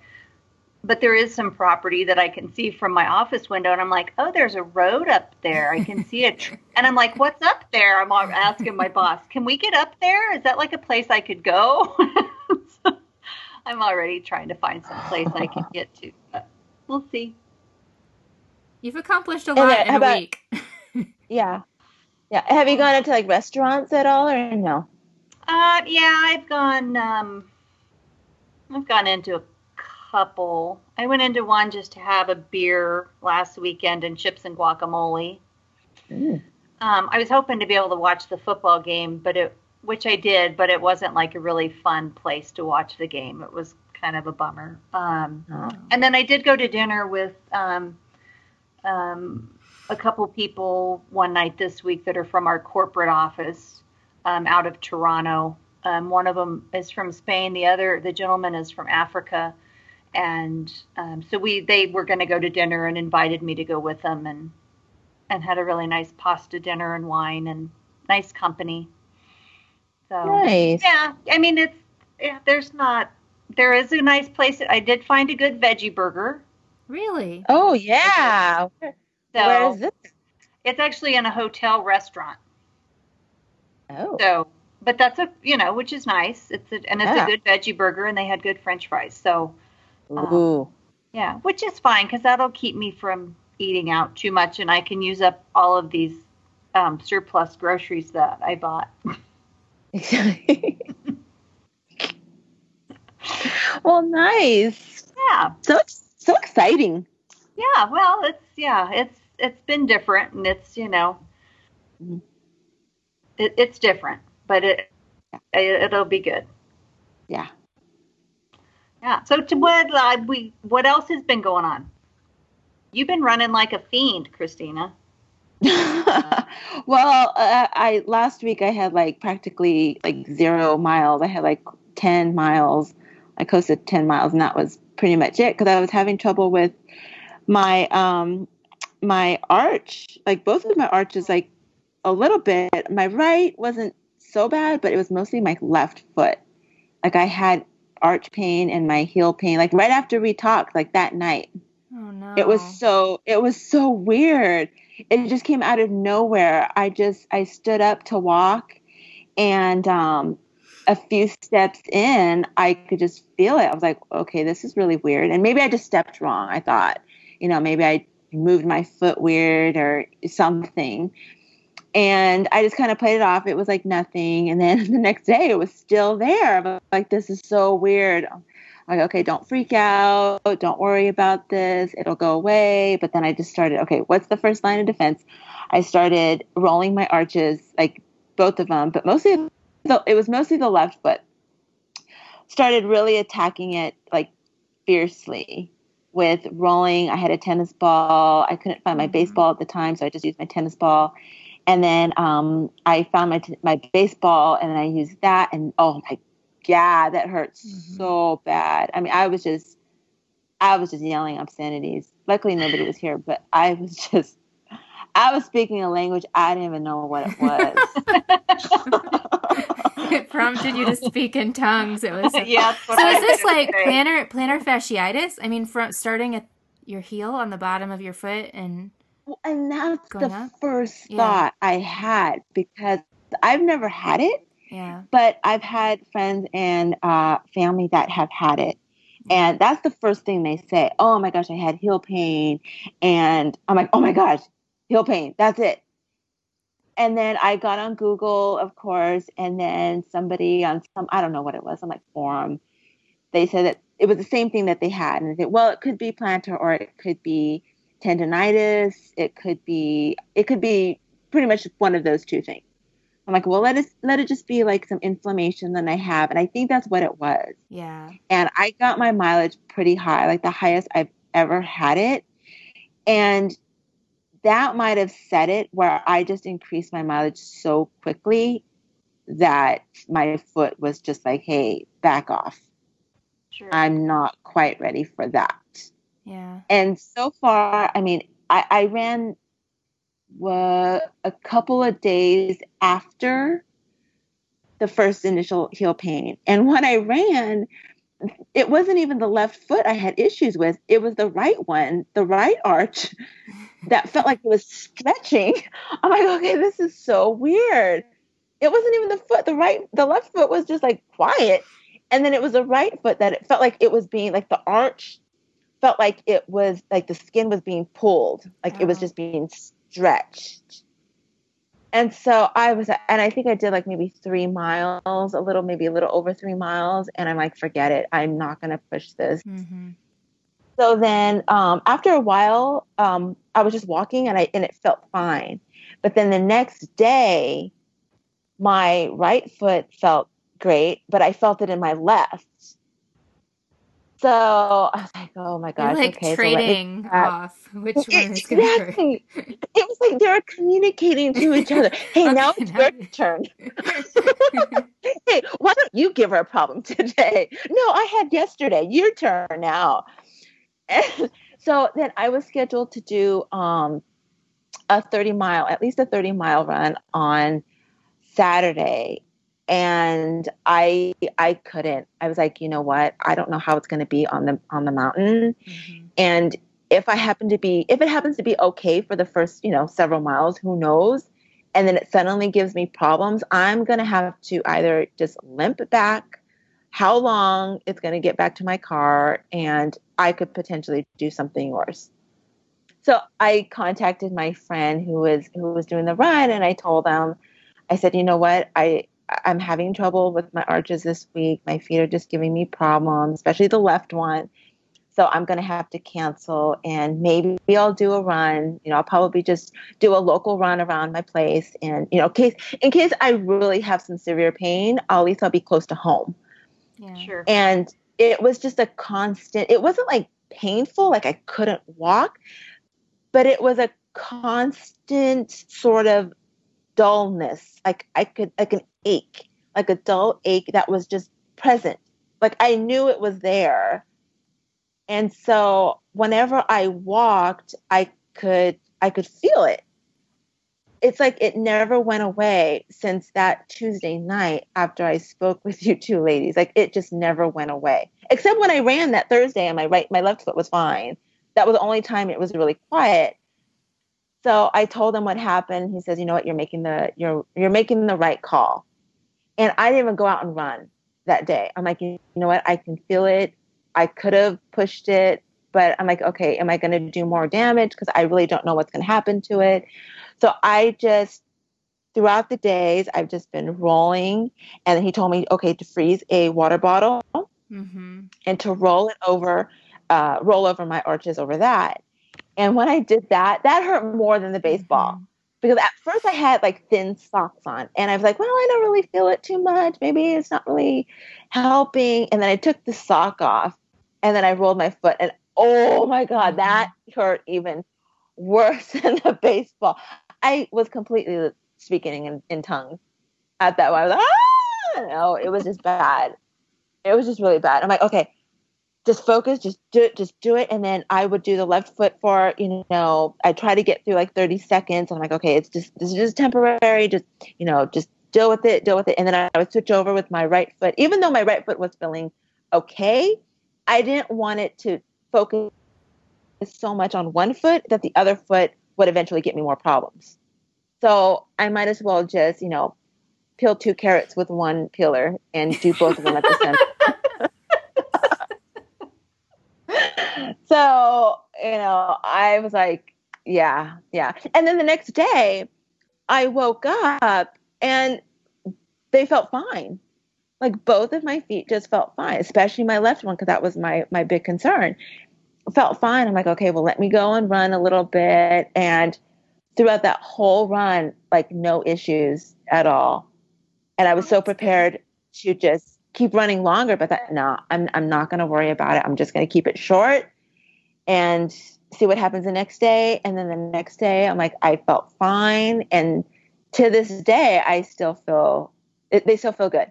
but there is some property that I can see from my office window, and I'm like, oh, there's a road up there. I can see it, and I'm like, what's up there? I'm asking my boss, can we get up there? Is that like a place I could go? So I'm already trying to find some place I can get to. But we'll see. You've accomplished a And, lot uh, in a about- week. yeah. Yeah. Have you gone into like restaurants at all or no? Uh, yeah, I've gone. Um, I've gone into a couple. I went into one just to have a beer last weekend and chips and guacamole. Mm. Um, I was hoping to be able to watch the football game, but it, which I did, but it wasn't like a really fun place to watch the game. It was kind of a bummer. Um, Oh. and then I did go to dinner with um, um, a couple people one night this week that are from our corporate office um, out of Toronto. Um, one of them is from Spain. The other, the gentleman, is from Africa, and um, so we they were going to go to dinner and invited me to go with them, and and had a really nice pasta dinner and wine and nice company. So Nice. yeah, I mean it's yeah, there's not there is a nice place. I did find a good veggie burger. Really? Oh yeah. So where is this? it's actually in a hotel restaurant. Oh. So, but that's a you know, which is nice. It's a, and it's Yeah. a good veggie burger, and they had good French fries. So Ooh. yeah, which is fine because that'll keep me from eating out too much, and I can use up all of these um, surplus groceries that I bought. well, nice. Yeah, So it's so exciting. yeah. Well, it's yeah, it's it's been different, and it's you know, Mhm. It, it's different, but it, it it'll be good. Yeah. Yeah. So to what uh, we what else has been going on? You've been running like a fiend, Christina. well, uh, I last week I had like practically like zero miles. I had like ten miles. I coasted ten miles, and that was pretty much it because I was having trouble with my um my arch. Like both of my arches, like a little bit. My right wasn't so bad, but it was mostly my left foot. Like I had arch pain and my heel pain. Like right after we talked, like that night. Oh no. It was so it was so weird. It just came out of nowhere. I just I stood up to walk and um a few steps in, I could just feel it. I was like, okay, this is really weird. And maybe I just stepped wrong. I thought, you know, maybe I moved my foot weird or something. And I just kind of played it off. It was like nothing. And then the next day it was still there. I'm like, this is so weird. Like, okay, don't freak out. Don't worry about this. It'll go away. But then I just started, okay, what's the first line of defense? I started rolling my arches, like both of them, but mostly the, it was mostly the left foot. Started really attacking it like fiercely with rolling. I had a tennis ball. I couldn't find my Mhm. baseball at the time, so I just used my tennis ball. And then um, I found my t- my baseball, and I used that, and oh my god, that hurts Mhm. so bad. I mean, I was just, I was just yelling obscenities. Luckily, nobody was here, but I was just, I was speaking a language I didn't even know what it was. it prompted you to speak in tongues. It was. yeah. So I is this like plantar plantar fasciitis? I mean, from starting at your heel on the bottom of your foot and and that's Going the up? first Yeah. thought I had because I've never had it, yeah. but I've had friends and uh, family that have had it. And that's the first thing they say. Oh my gosh, I had heel pain. And I'm like, oh my gosh, heel pain. That's it. and then I got on Google, of course, and then somebody on some I don't know what it was, on like forum, they said that it was the same thing that they had, and they said, well, it could be plantar or it could be tendonitis, it could be it could be pretty much one of those two things. I'm like, well, let it let it just be like some inflammation that I have, and I think that's what it was. Yeah. And I got my mileage pretty high, like the highest I've ever had it, and that might have set it where I just increased my mileage so quickly that my foot was just like, hey, back off. Sure. I'm not quite ready for that. Yeah. And so far, I mean, I, I ran uh, a couple of days after the first initial heel pain. And when I ran, it wasn't even the left foot I had issues with. It was the right one, the right arch that felt like it was stretching. I'm like, okay, this is so weird. It wasn't even the foot, the right, the left foot was just like quiet. And then it was the right foot that it felt like it was being like the arch felt like it was like the skin was being pulled, like it was Oh. just being stretched. And so I was, and I think I did like maybe three miles, a little, maybe a little over three miles. And I'm like, forget it. I'm not going to push this. Mm-hmm. So then um, after a while, um, I was just walking and I, and it felt fine. But then the next day, my right foot felt great, but I felt it in my left. So I was like, oh my gosh. like okay, so trading try- off which one is going to hurt. Exactly. It was like they were communicating to each other. Hey, now it's now- your turn. hey, why don't you give her a problem today? No, I had yesterday. Your turn now. And so then I was scheduled to do um, a 30 mile, at least a 30 mile run on Saturday. And I I couldn't. I was like, you know what? I don't know how it's going to be on the on the mountain. Mhm. And if I happen to be, if it happens to be okay for the first, you know, several miles, who knows? And then it suddenly gives me problems, I'm going to have to either just limp back, how long it's going to get back to my car, and I could potentially do something worse. So I contacted my friend who was who was doing the run, and I told them, I said, you know what, I I'm having trouble with my arches this week. My feet are just giving me problems, especially the left one. So I'm going to have to cancel and maybe I'll do a run. You know, I'll probably just do a local run around my place. And, you know, in case, in case I really have some severe pain, I'll at least I'll be close to home. Yeah. Sure. And it was just a constant, it wasn't like painful, like I couldn't walk, but it was a constant sort of dullness. Like I could, like an ache, like a dull ache that was just present. Like I knew it was there. And so whenever I walked, I could, I could feel it. It's like it never went away since that Tuesday night after I spoke with you two ladies. Like it just never went away. Except when I ran that Thursday and my right my left foot was fine. That was the only time it was really quiet. So I told him what happened. He says, "You know what? You're making the you're you're making the right call." And I didn't even go out and run that day. I'm like, you know what? I can feel it. I could have pushed it, but I'm like, okay, am I going to do more damage? Because I really don't know what's going to happen to it. So I just, throughout the days, I've just been rolling. And he told me, okay, to freeze a water bottle Mm-hmm. and to roll it over, uh, roll over my arches over that. And when I did that, that hurt more than the baseball Mm-hmm. Because at first I had like thin socks on and I was like, well, I don't really feel it too much. Maybe it's not really helping. And then I took the sock off and then I rolled my foot and oh my God, that hurt even worse than the baseball. I was completely speaking in, in tongues at that one. I was like, ah, no, it was just bad. It was just really bad. I'm like, okay, just focus, just do it, just do it. And then I would do the left foot for, you know, I try to get through like 30 seconds. I'm like, okay, it's just, this is just temporary. Just, you know, just deal with it, deal with it. And then I would switch over with my right foot. Even though my right foot was feeling okay, I didn't want it to focus so much on one foot that the other foot would eventually get me more problems. So I might as well just, you know, peel two carrots with one peeler and do both of them at the same so you know i was like yeah yeah and then the next day I woke up and they felt fine. Like both of my feet just felt fine, especially my left one because that was my my big concern. Felt fine. I'm like, okay, well, let me go and run a little bit. And throughout that whole run, like no issues at all. And I was so oh, prepared to just keep running longer, but that no, I'm I'm not gonna worry about it. I'm just gonna keep it short and see what happens the next day. And then the next day, I'm like, I felt fine. And to this day, I still feel, they still feel good.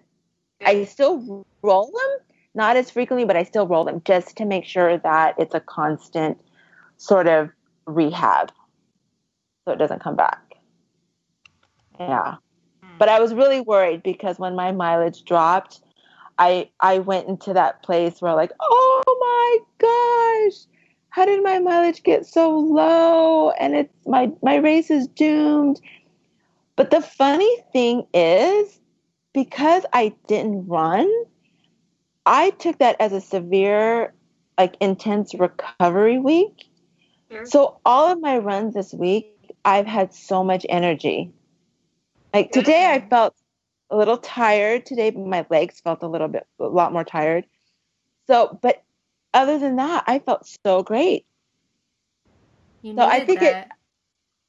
I still roll them, not as frequently, but I still roll them just to make sure that it's a constant sort of rehab so it doesn't come back. Yeah. But I was really worried because when my mileage dropped, I I went into that place where like, oh my gosh, how did my mileage get so low? And it's my my race is doomed. But the funny thing is because i didn't run i took that as a severe like intense recovery week. Sure. so all of my runs this week i've had so much energy. Like today i felt a little tired. Today my legs felt a little bit a lot more tired. So but other than that, I felt so great. You so I think that. it.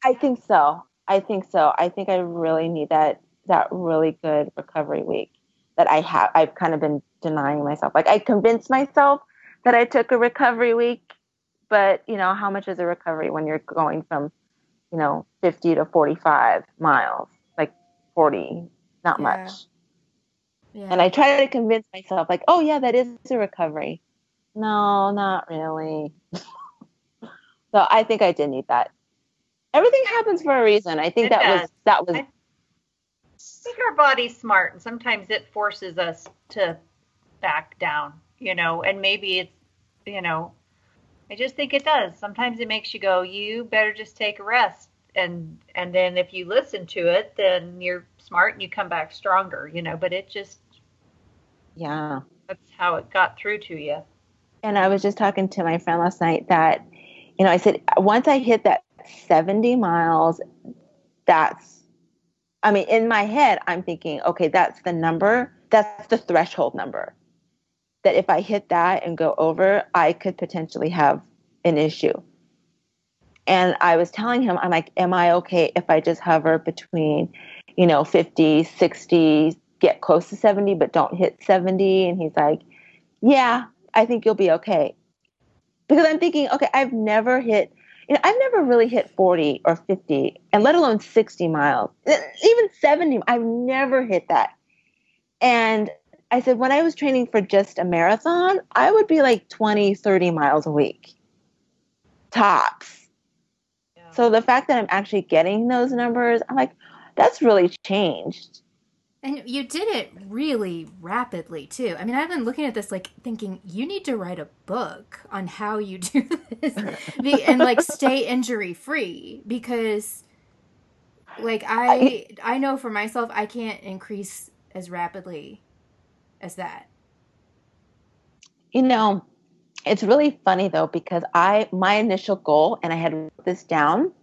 I think so. I think so. I think I really need that that really good recovery week that I have. I've kind of been denying myself. Like I convinced myself that I took a recovery week, but you know how much is a recovery when you're going from, you know, 50 to 45 miles, like 40, not yeah. much. Yeah. And I try to convince myself, like, oh yeah, that is a recovery. No, not really. so I think I did need that. Everything happens for a reason. I think it that does. was that was. I think our body's smart, and sometimes it forces us to back down. You know, and maybe it's you know, I just think it does. Sometimes it makes you go, you better just take a rest, and and then if you listen to it, then you're smart and you come back stronger. You know, but it just yeah, that's how it got through to you. And I was just talking to my friend last night that, you know, I said, once I hit that 70 miles, that's, I mean, in my head, I'm thinking, okay, that's the number, that's the threshold number. That if I hit that and go over, I could potentially have an issue. And I was telling him, I'm like, am I okay if I just hover between, you know, 50, 60, get close to 70, but don't hit 70? And he's like, yeah, I think you'll be okay. Because I'm thinking, okay, I've never hit, you know, I've never really hit 40 or 50, and let alone 60 miles, even 70. I've never hit that. And I said, when I was training for just a marathon, I would be like 20, 30 miles a week, tops. Yeah. So the fact that I'm actually getting those numbers, I'm like, that's really changed. And you did it really rapidly too. I mean, I've been looking at this like thinking you need to write a book on how you do this and like stay injury free because like I I know for myself I can't increase as rapidly as that. You know, it's really funny though because I my initial goal and I had this down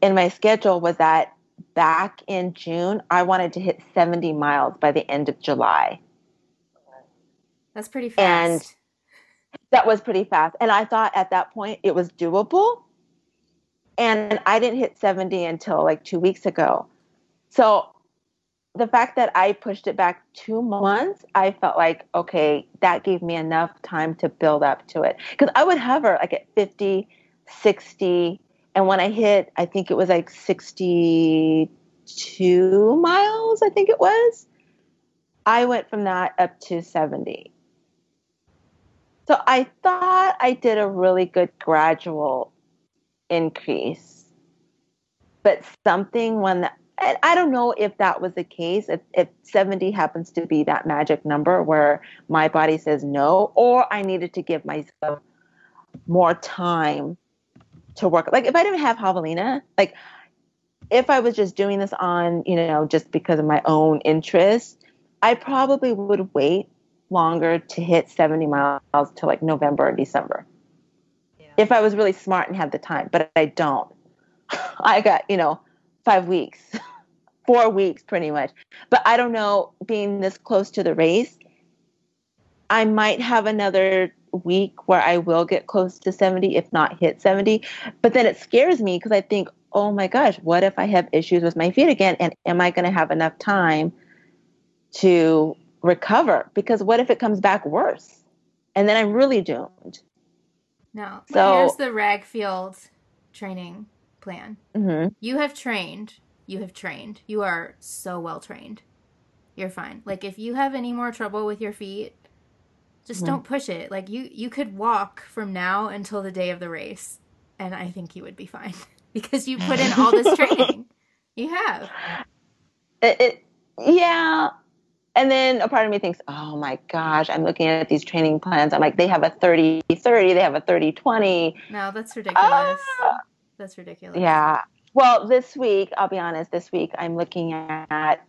in my schedule was that back in June, I wanted to hit 70 miles by the end of July. That's pretty fast. And that was pretty fast. And I thought at that point it was doable. And I didn't hit 70 until like two weeks ago. So the fact that I pushed it back two months, I felt like, okay, that gave me enough time to build up to it. Because I would hover like at 50, 60, and when I hit, I think it was like 62 miles, I think it was, I went from that up to 70. So I thought I did a really good gradual increase. But something when the, I don't know if that was the case, if, if 70 happens to be that magic number where my body says no, or I needed to give myself more time to work. Like if I didn't have javelina, like if I was just doing this on, you know, just because of my own interest, I probably would wait longer to hit 70 miles to like November or December. Yeah. If I was really smart and had the time, but I don't. I got, you know, five weeks, four weeks, pretty much. But I don't know, being this close to the race, I might have another week where I will get close to 70, if not hit 70. But then it scares me because I think, oh my gosh, what if I have issues with my feet again? And am I going to have enough time to recover? Because what if it comes back worse? And then I'm really doomed. No. So- here's the Ragfield training plan. hmm You have trained. You have trained. You are so well trained. You're fine. Like if you have any more trouble with your feet, just don't push it. Like you you could walk from now until the day of the race and I think you would be fine because you put in all this training. You have. It, it, yeah. And then a part of me thinks, oh my gosh, I'm looking at these training plans. I'm like, they have a 30 30, they have a 30 20. No, that's ridiculous. Ah! That's ridiculous. Yeah. Well, this week, I'll be honest, this week I'm looking at,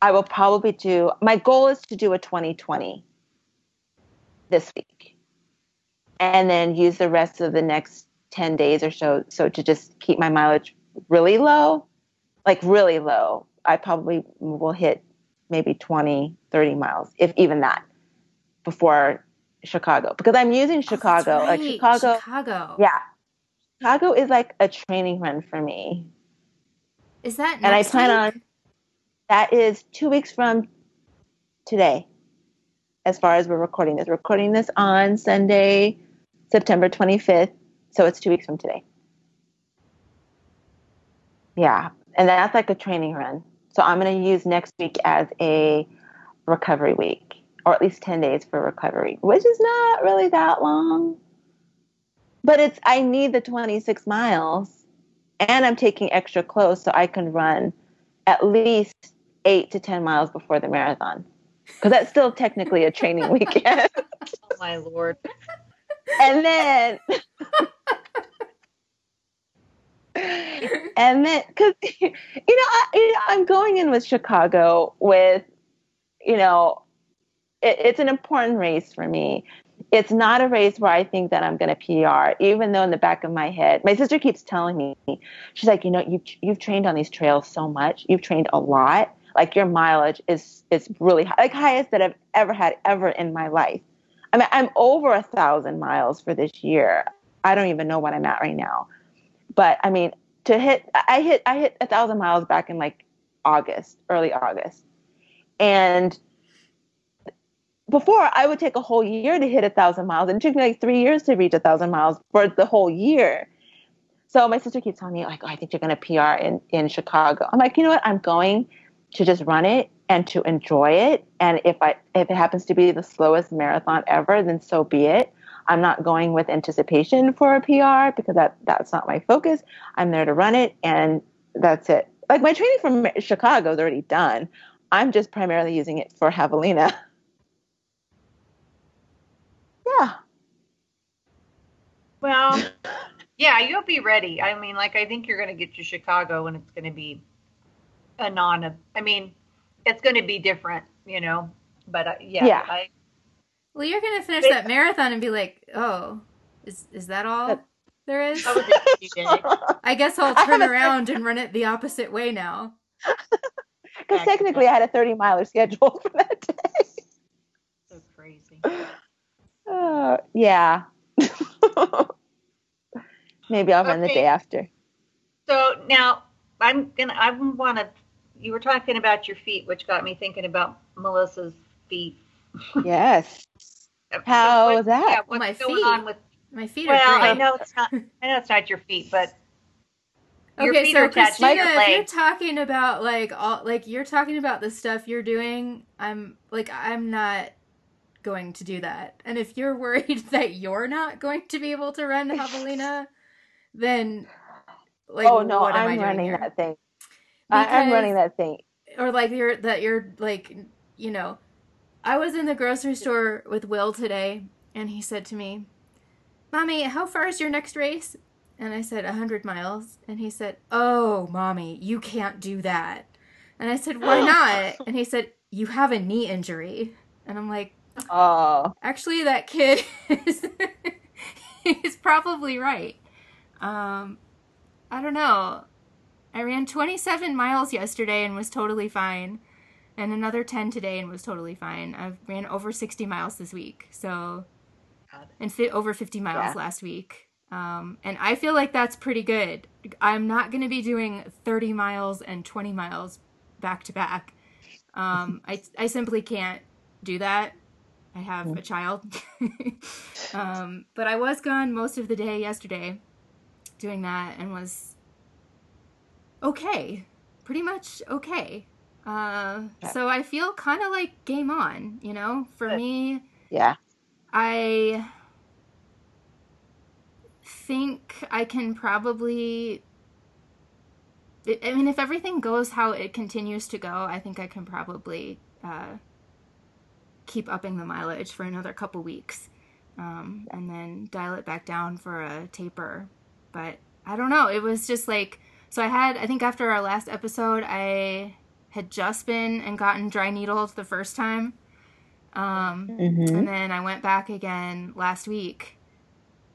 I will probably do, my goal is to do a 2020 this week. And then use the rest of the next 10 days or so, so to just keep my mileage really low, like really low. I probably will hit maybe 20, 30 miles, if even that, before Chicago. Because I'm using Oh, Chicago. Like Chicago. Chicago. Yeah. Chicago is like a training run for me. Is that And I plan week? on that is two weeks from today, as far as we're recording this. We're recording this on Sunday, September 25th. So it's two weeks from today. Yeah. And that's like a training run. So I'm going to use next week as a recovery week, or at least 10 days for recovery, which is not really that long. But it's, I need the 26 miles and I'm taking extra clothes so I can run at least eight to 10 miles before the marathon. Because that's still technically a training weekend. Oh my lord. and then, and then, because, you know, I, you know, I'm going in with Chicago with, you know, it, it's an important race for me. It's not a race where I think that I'm going to PR, even though in the back of my head, my sister keeps telling me, she's like, you know, you've, you've trained on these trails so much. You've trained a lot. Like your mileage is, is really high, like highest that I've ever had ever in my life. I mean, I'm over a thousand miles for this year. I don't even know what I'm at right now. But I mean, to hit, I hit, I hit a thousand miles back in like August, early August. And before I would take a whole year to hit a thousand miles. And it took me like three years to reach a thousand miles for the whole year. So my sister keeps telling me, like, oh, I think you're going to PR in, in Chicago. I'm like, you know what? I'm going to just run it and to enjoy it. And if I if it happens to be the slowest marathon ever, then so be it. I'm not going with anticipation for a PR because that that's not my focus. I'm there to run it, and that's it. Like my training from Chicago is already done. I'm just primarily using it for Javelina. Yeah. Well, yeah, you'll be ready. I mean, like, I think you're going to get to Chicago and it's going to be a non, I mean, it's going to be different, you know, but uh, yeah, Yeah. I, Well, you're gonna finish Wait. that marathon and be like, oh, is is that all That- there is? that was a few days. I guess I'll turn around and run it the opposite way now. Because technically, I had a 30 miler scheduled for that day. So crazy. Uh, yeah. Maybe I'll run the day after. So now I'm gonna. I want to. You were talking about your feet, which got me thinking about Melissa's feet. Yes. So How what- was that? Yeah, what's My going feet. on with? My feet Well, are. I know it's not. I know it's not your feet, but your okay, feet so are Christina, if you're talking about like all like you're talking about the stuff you're doing, I'm like I'm not going to do that. And if you're worried that you're not going to be able to run the Javelina, then like oh no, what am I I'm doing running here? that thing. I, I'm running that thing. or like you're that you're like you know i was in the grocery store with will today and he said to me mommy how far is your next race? And i said 100 miles. And he said oh mommy you can't do that. And i said why not? And he said you have a knee injury. And i'm like Oh, actually that kid is he's probably right. Um i don't know I ran 27 miles yesterday and was totally fine, and another 10 today and was totally fine. I ran over 60 miles this week, so and fit over 50 miles yeah. last week. Um, and I feel like that's pretty good. I'm not going to be doing 30 miles and 20 miles back to back. Um, I I simply can't do that. I have a child. um, but I was gone most of the day yesterday doing that and was okay. Pretty much okay. Uh, yeah. So I feel kind of like game on, you know? For me, yeah. I think I can probably I mean, if everything goes how it continues to go, I think I can probably uh, keep upping the mileage for another couple weeks, um, and then dial it back down for a taper. But I don't know. It was just like so. I had I think after our last episode, I had just been and gotten dry needled the first time, um, mm-hmm. and then I went back again last week.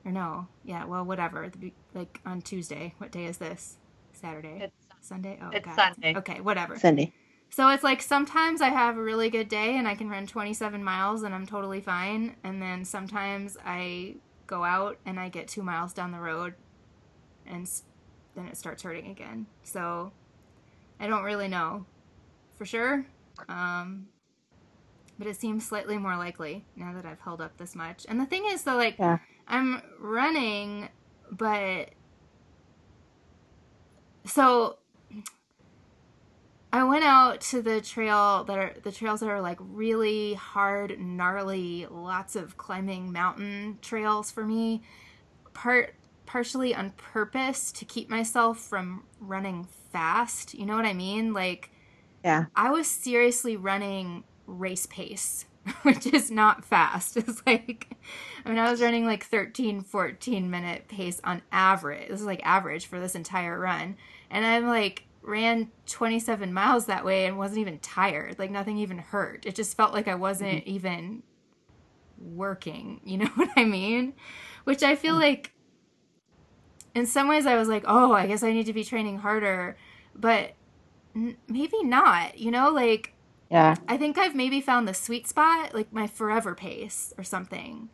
Or no, yeah, well, whatever. Like on Tuesday. What day is this? Saturday. It's Sunday? Oh, it's God. Sunday. Okay, whatever. Sunday. So it's like sometimes I have a really good day and I can run 27 miles and I'm totally fine. And then sometimes I go out and I get two miles down the road and then it starts hurting again. So I don't really know for sure. Um, but it seems slightly more likely now that I've held up this much. And the thing is, though, like, yeah. I'm running, but so I went out to the trail that are the trails that are like really hard, gnarly, lots of climbing mountain trails for me. Part partially on purpose to keep myself from running fast. You know what I mean? Like Yeah. I was seriously running race pace, which is not fast. It's like I mean I was running like 13 14 minute pace on average. This is like average for this entire run. And I'm like ran 27 miles that way and wasn't even tired. Like nothing even hurt. It just felt like I wasn't mm-hmm. even working. You know what I mean? Which I feel mm-hmm. like in some ways I was like, oh, I guess I need to be training harder. But n- maybe not, you know? Like, yeah. I think I've maybe found the sweet spot, like my forever pace or something.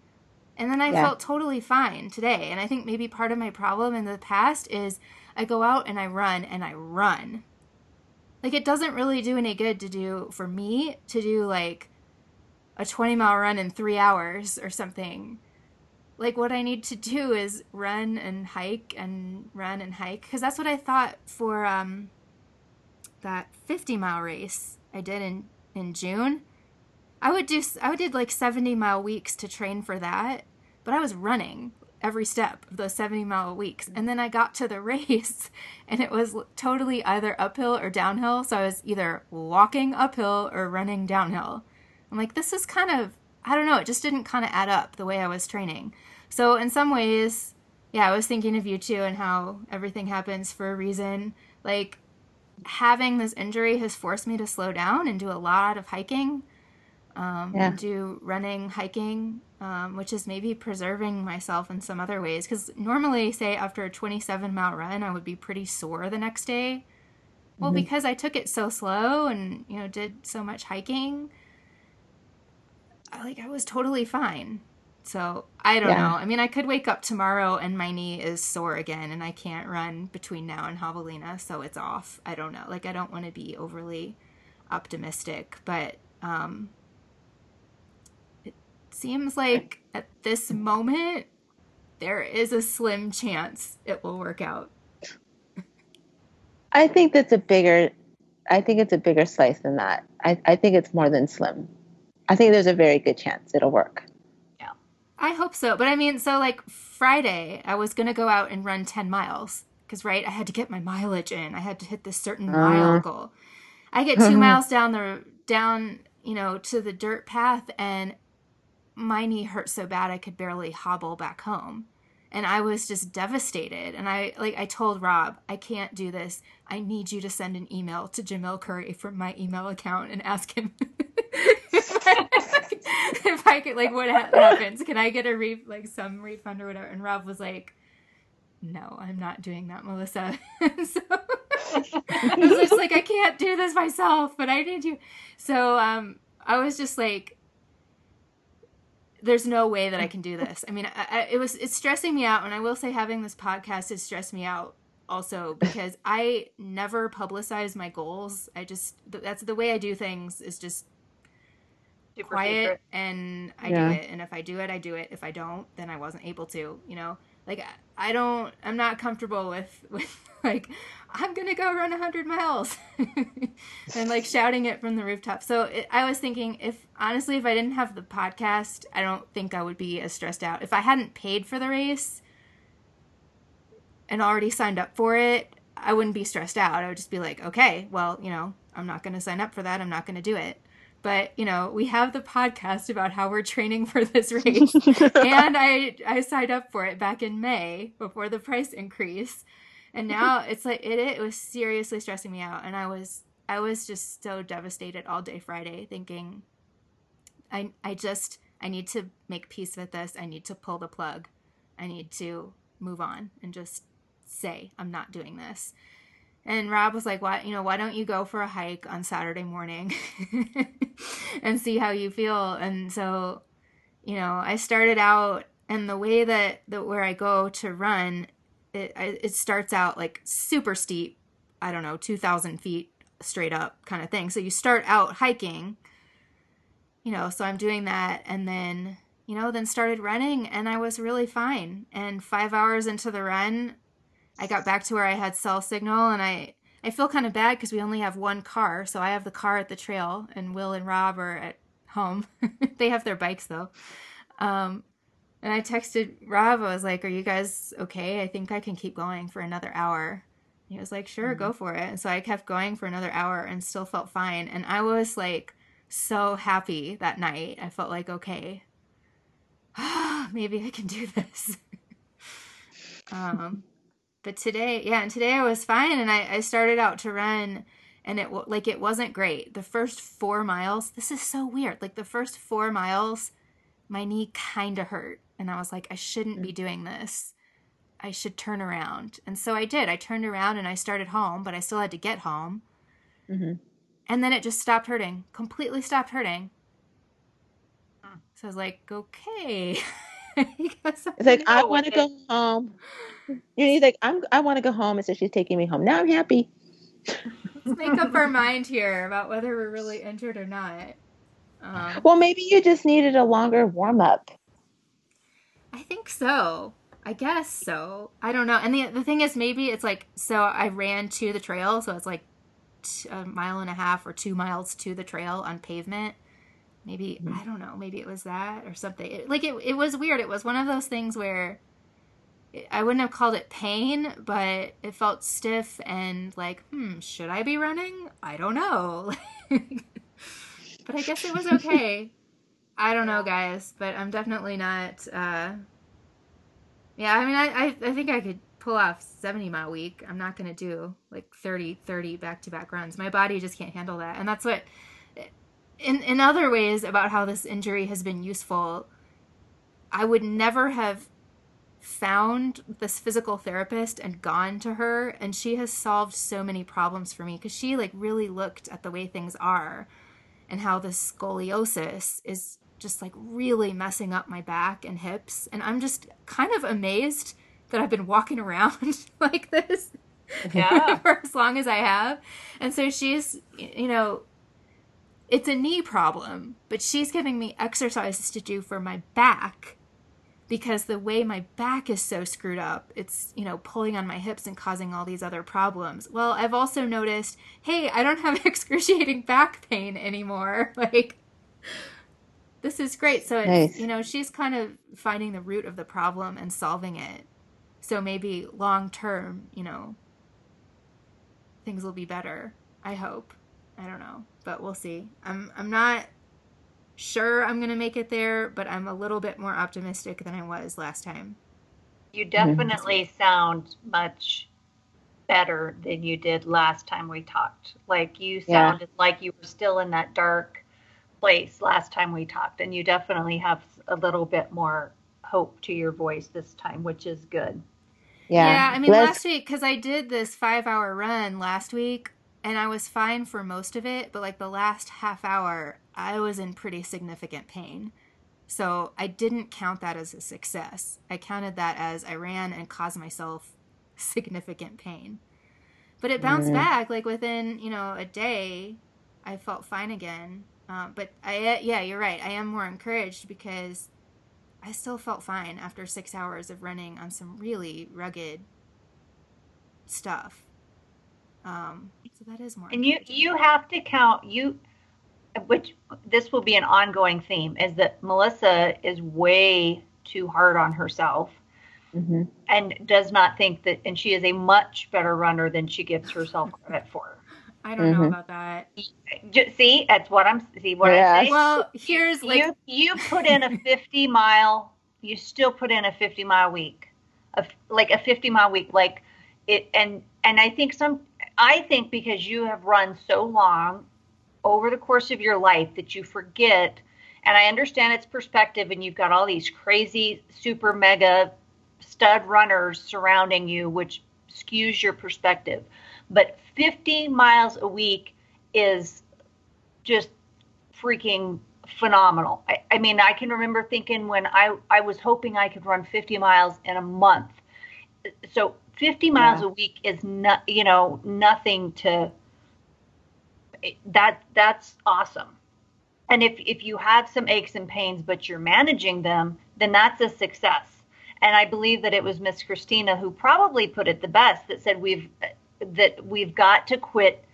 And then I yeah. felt totally fine today. And I think maybe part of my problem in the past is I go out and I run and I run. Like it doesn't really do any good to do for me to do like a 20 mile run in 3 hours or something. Like what I need to do is run and hike and run and hike cuz that's what I thought for um that 50 mile race I did in in June. I would do I did like 70 mile weeks to train for that, but I was running every step of those 70 mile weeks. And then I got to the race and it was totally either uphill or downhill. So I was either walking uphill or running downhill. I'm like, this is kind of, I don't know, it just didn't kind of add up the way I was training. So in some ways, yeah, I was thinking of you too and how everything happens for a reason. Like, having this injury has forced me to slow down and do a lot of hiking um, yeah. and do running, hiking, um, which is maybe preserving myself in some other ways. Because normally, say after a 27 mile run, I would be pretty sore the next day. Well, mm-hmm. because I took it so slow and you know did so much hiking, I, like I was totally fine. So I don't yeah. know. I mean, I could wake up tomorrow and my knee is sore again, and I can't run between now and Javelina, so it's off. I don't know. Like I don't want to be overly optimistic, but um, it seems like at this moment there is a slim chance it will work out. I think that's a bigger I think it's a bigger slice than that. I, I think it's more than slim. I think there's a very good chance it'll work. I hope so. But I mean, so like Friday, I was going to go out and run 10 miles because, right, I had to get my mileage in. I had to hit this certain uh. mile goal. I get two miles down the, down, you know, to the dirt path and my knee hurt so bad I could barely hobble back home. And I was just devastated. And I like I told Rob, I can't do this. I need you to send an email to Jamil Coury from my email account and ask him if, I, if I could like what happens. Can I get a re like some refund or whatever? And Rob was like, No, I'm not doing that, Melissa. so I was just like, I can't do this myself, but I need you. So um, I was just like, there's no way that I can do this. I mean, I, I, it was it's stressing me out, and I will say having this podcast has stressed me out also because I never publicize my goals. I just that's the way I do things is just Super quiet secret. and I yeah. do it. And if I do it, I do it. If I don't, then I wasn't able to. You know, like I don't. I'm not comfortable with with like I'm gonna go run hundred miles and like shouting it from the rooftop. So it, I was thinking, if honestly, if I didn't have the podcast, I don't think I would be as stressed out. If I hadn't paid for the race and already signed up for it, I wouldn't be stressed out. I would just be like, okay, well, you know, I'm not to sign up for that. I'm not to do it. But, you know, we have the podcast about how we're training for this race. and I I signed up for it back in May before the price increase. And now it's like it, it was seriously stressing me out and I was I was just so devastated all day Friday thinking I I just I need to make peace with this. I need to pull the plug. I need to move on and just say I'm not doing this. And Rob was like, "Why, you know, why don't you go for a hike on Saturday morning and see how you feel?" And so, you know, I started out, and the way that that where I go to run, it it starts out like super steep. I don't know, two thousand feet straight up kind of thing. So you start out hiking, you know. So I'm doing that, and then you know, then started running, and I was really fine. And five hours into the run, I got back to where I had cell signal and I I feel kind of bad because we only have one car. So I have the car at the trail and Will and Rob are at home. they have their bikes though. Um, and I texted Rob. I was like, "Are you guys okay? I think I can keep going for another hour." He was like, "Sure, mm-hmm. go for it." And so I kept going for another hour and still felt fine. And I was like so happy that night. I felt like, okay, maybe I can do this. um, but today, yeah, and today I was fine, and I, I started out to run, and it like it wasn't great. The first four miles, this is so weird. Like the first four miles, my knee kind of hurt, and I was like, I shouldn't be doing this. I should turn around, and so I did. I turned around and I started home, but I still had to get home. Mm-hmm. And then it just stopped hurting, completely stopped hurting. So I was like, okay. it's like I want to go home. And he's like, I'm I want to go home, and so she's taking me home. Now I'm happy. Let's make up our mind here about whether we're really injured or not. Um, well, maybe you just needed a longer warm up. I think so. I guess so. I don't know. And the the thing is, maybe it's like so. I ran to the trail, so it's like a mile and a half or two miles to the trail on pavement. Maybe mm-hmm. I don't know. Maybe it was that or something. It, like it, it was weird. It was one of those things where I wouldn't have called it pain, but it felt stiff and like, hmm, should I be running? I don't know. but I guess it was okay. I don't know, guys, but I'm definitely not. Uh... Yeah, I mean, I, I, I think I could pull off 70 mile week. I'm not going to do like 30, 30 back to back runs. My body just can't handle that. And that's what, in, in other ways, about how this injury has been useful, I would never have found this physical therapist and gone to her and she has solved so many problems for me because she like really looked at the way things are and how this scoliosis is just like really messing up my back and hips and i'm just kind of amazed that i've been walking around like this yeah. for as long as i have and so she's you know it's a knee problem but she's giving me exercises to do for my back because the way my back is so screwed up, it's, you know, pulling on my hips and causing all these other problems. Well, I've also noticed, hey, I don't have excruciating back pain anymore. Like, this is great. So, it's, nice. you know, she's kind of finding the root of the problem and solving it. So maybe long term, you know, things will be better. I hope. I don't know, but we'll see. I'm I'm not sure I'm going to make it there, but I'm a little bit more optimistic than I was last time. You definitely mm-hmm. sound much better than you did last time we talked. Like you sounded yeah. like you were still in that dark place last time we talked, and you definitely have a little bit more hope to your voice this time, which is good. Yeah. Yeah, I mean, Let's- last week, because I did this five hour run last week, and I was fine for most of it, but like the last half hour, I was in pretty significant pain. So I didn't count that as a success. I counted that as I ran and caused myself significant pain. But it bounced Mhm. back, like within, you know, a day, I felt fine again. Uh, but I, yeah, you're right. I am more encouraged because I still felt fine after six hours of running on some really rugged stuff. Um, so that is more. And you you have to count you which this will be an ongoing theme is that Melissa is way too hard on herself Mhm. and does not think that and she is a much better runner than she gives herself credit for. I don't know Mhm. about that. See, that's what I'm see what Yeah. I'm saying. Well, here's like you you put in a 50 mile you still put in a 50 mile week a, like a 50 mile week like it and and i think some i think because you have run so long over the course of your life that you forget and i understand its perspective and you've got all these crazy super mega stud runners surrounding you which skews your perspective but 50 miles a week is just freaking phenomenal. I, I mean, I can remember thinking when I, I was hoping I could run 50 miles in a month. So 50 miles Yeah. a week is not, you know, nothing to that that's awesome. And if if you have some aches and pains but you're managing them, then that's a success. And I believe that it was Miss Christina who probably put it the best that said we've that we've got to quit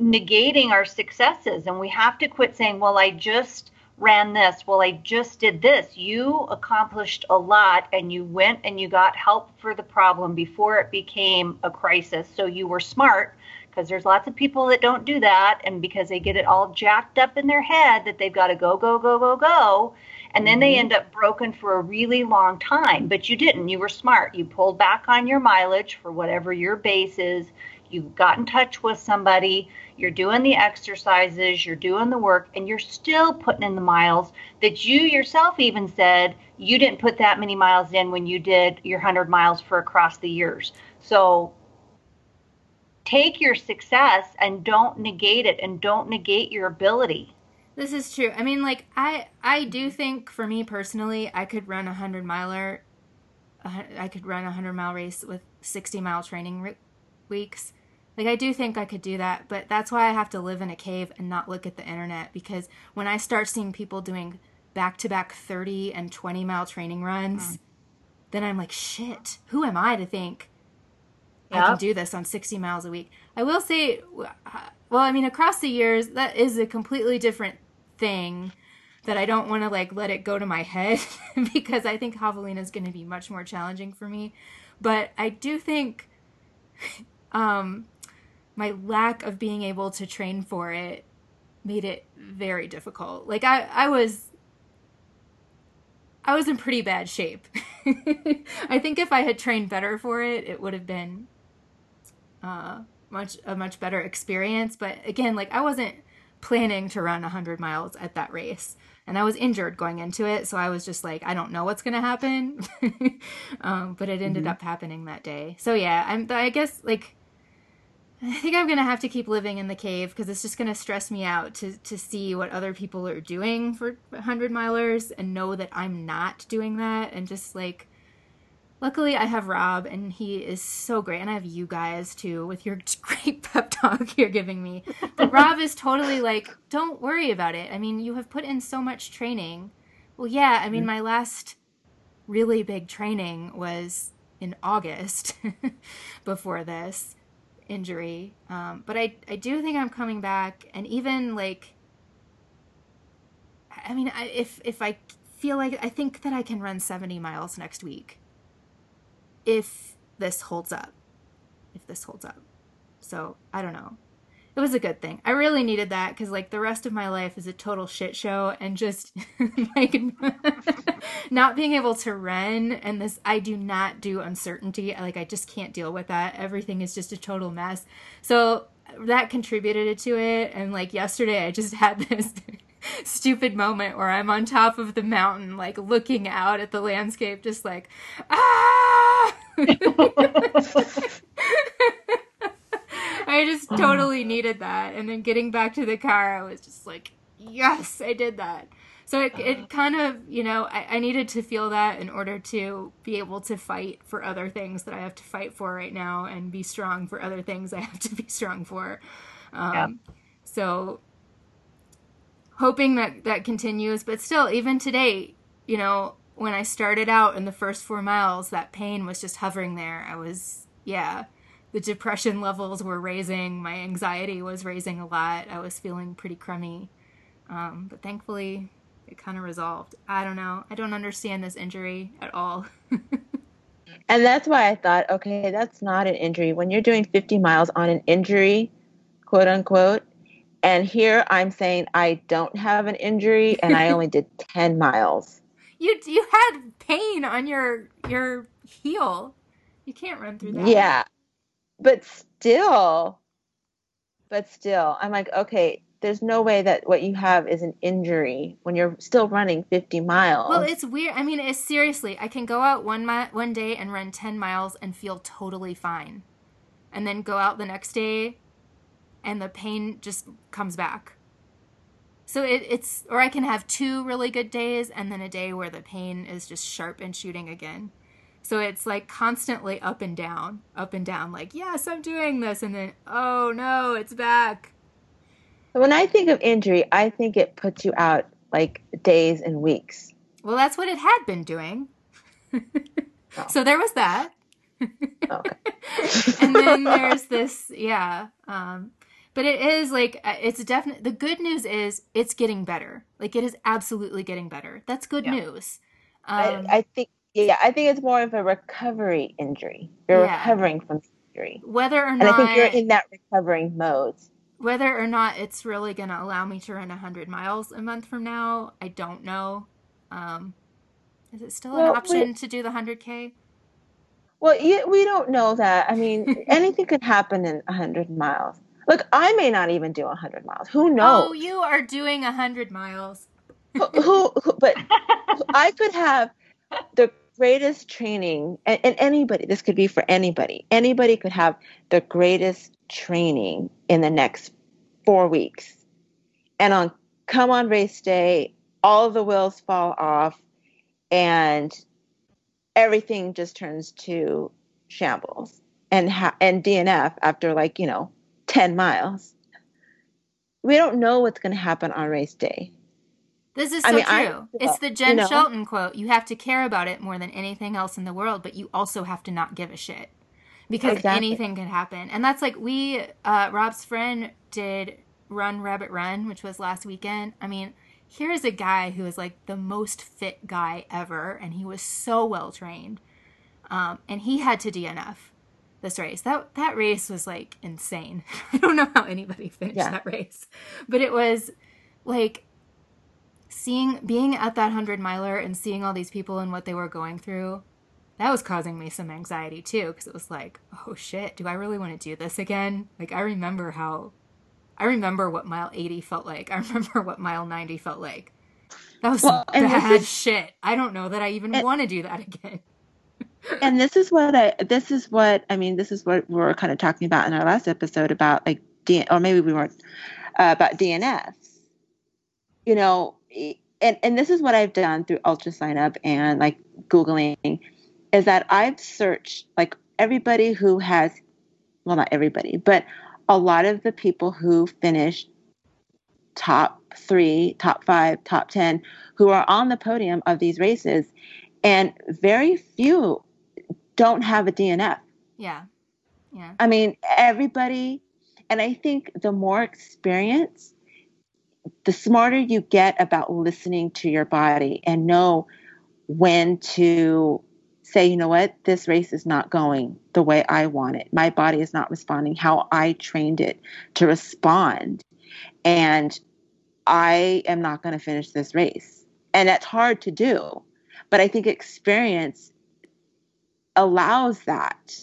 negating our successes and we have to quit saying, well, I just ran this. Well, I just did this. You accomplished a lot and you went and you got help for the problem before it became a crisis. So you were smart because there's lots of people that don't do that and because they get it all jacked up in their head that they've got to go, go, go, go, go. And then they Mhm. end up broken for a really long time. But you didn't. You were smart. You pulled back on your mileage for whatever your base is. You got in touch with somebody. You're doing the exercises. You're doing the work. And you're still putting in the miles that you yourself even said you didn't put that many miles in when you did your 100 miles for across the years. So take your success and don't negate it and don't negate your ability. This is true. I mean, like I I do think for me personally, I could run a hundred miler. I could run a hundred mile race with sixty mile training re- weeks. Like I do think I could do that, but that's why I have to live in a cave and not look at the internet because when I start seeing people doing back to back thirty and twenty mile training runs, then I'm like, shit. Who am I to think I can do this on 60 miles a week. I will say, uh, well, I mean, across the years, that is a completely different thing that I don't want to like let it go to my head because I think Javelina is going to be much more challenging for me. But I do think um, my lack of being able to train for it made it very difficult. Like I, I was I was in pretty bad shape. I think if I had trained better for it, it would have been uh, much a much better experience. But again, like I wasn't planning to run 100 miles at that race, and I was injured going into it, so I was just like, I don't know what's gonna happen. um, but it ended up happening that day. So yeah, I'm. I guess like. I think I'm gonna have to keep living in the cave because it's just gonna stress me out to to see what other people are doing for hundred milers and know that I'm not doing that and just like. Luckily, I have Rob and he is so great, and I have you guys too with your great pep talk you're giving me. But Rob is totally like, don't worry about it. I mean, you have put in so much training. Well, yeah, I mean, mm. my last really big training was in August before this injury. Um, but I, I do think I'm coming back, and even like, I mean, I, if if I feel like I think that I can run 70 miles next week, if this holds up, if this holds up. So I don't know. It was a good thing. I really needed that because like the rest of my life is a total shit show, and just like not being able to run and this I do not do uncertainty. Like I just can't deal with that. Everything is just a total mess. So that contributed to it. And like yesterday, I just had this stupid moment where I'm on top of the mountain, like looking out at the landscape, just like ah. I just totally needed that. And then getting back to the car, I was just like, yes, I did that. So it, it kind of, you know, I, I needed to feel that in order to be able to fight for other things that I have to fight for right now and be strong for other things I have to be strong for. Um, yeah. So hoping that that continues, but still, even today, you know, when I started out in the first four miles, that pain was just hovering there. I was, yeah, the depression levels were raising. My anxiety was raising a lot. I was feeling pretty crummy. Um, but thankfully, it kind of resolved. I don't know. I don't understand this injury at all. and that's why I thought, okay, that's not an injury. When you're doing 50 miles on an injury, quote unquote, and here I'm saying I don't have an injury and I only did 10 miles. You you had pain on your your heel. You can't run through that. Yeah. But still but still I'm like, okay, there's no way that what you have is an injury when you're still running 50 miles. Well, it's weird. I mean, it's seriously, I can go out one mi- one day and run 10 miles and feel totally fine. And then go out the next day and the pain just comes back. So it, it's, or I can have two really good days and then a day where the pain is just sharp and shooting again. So it's like constantly up and down, up and down, like, yes, I'm doing this. And then, oh no, it's back. When I think of injury, I think it puts you out like days and weeks. Well, that's what it had been doing. oh. So there was that. okay. and then there's this, yeah. Um, but it is like uh, it's definitely the good news is it's getting better. Like it is absolutely getting better. That's good yeah. news. Um, I, I, think yeah, I think it's more of a recovery injury. You're yeah. recovering from injury. Whether or not, and I think you're in that recovering mode. Whether or not it's really going to allow me to run 100 miles a month from now, I don't know. Um, is it still well, an option we, to do the 100K? Well, we don't know that. I mean, anything could happen in 100 miles. Look, I may not even do 100 miles. Who knows? Oh, you are doing 100 miles. who, who, who, but I could have the greatest training, and, and anybody, this could be for anybody, anybody could have the greatest training in the next four weeks. And on come on race day, all the wheels fall off and everything just turns to shambles and ha- and DNF after like, you know, 10 miles. We don't know what's going to happen on race day. This is so I mean, true. I, it's the Jenn you know, Shelton quote. You have to care about it more than anything else in the world, but you also have to not give a shit because exactly. anything can happen. And that's like we, uh, Rob's friend did Run Rabbit Run, which was last weekend. I mean, here is a guy who is like the most fit guy ever, and he was so well trained. Um, and he had to DNF this race. That that race was like insane. I don't know how anybody finished yeah. that race, but it was like seeing being at that 100 miler and seeing all these people and what they were going through that was causing me some anxiety too because it was like oh shit do i really want to do this again? Like i remember how i remember what mile 80 felt like. I remember what mile 90 felt like. That was well, bad is, shit. I don't know that i even want to do that again. And this is what I this is what I mean this is what we were kind of talking about in our last episode about like or maybe we weren't uh, about dns You know, and and this is what I've done through UltraSignup and like googling is that I've searched like everybody who has well not everybody, but a lot of the people who finished top 3, top 5, top 10 who are on the podium of these races and very few don't have a DNF. Yeah. Yeah. I mean, everybody, and I think the more experience, the smarter you get about listening to your body and know when to say, you know what, this race is not going the way I want it. My body is not responding how I trained it to respond. And I am not going to finish this race. And that's hard to do. But I think experience allows that.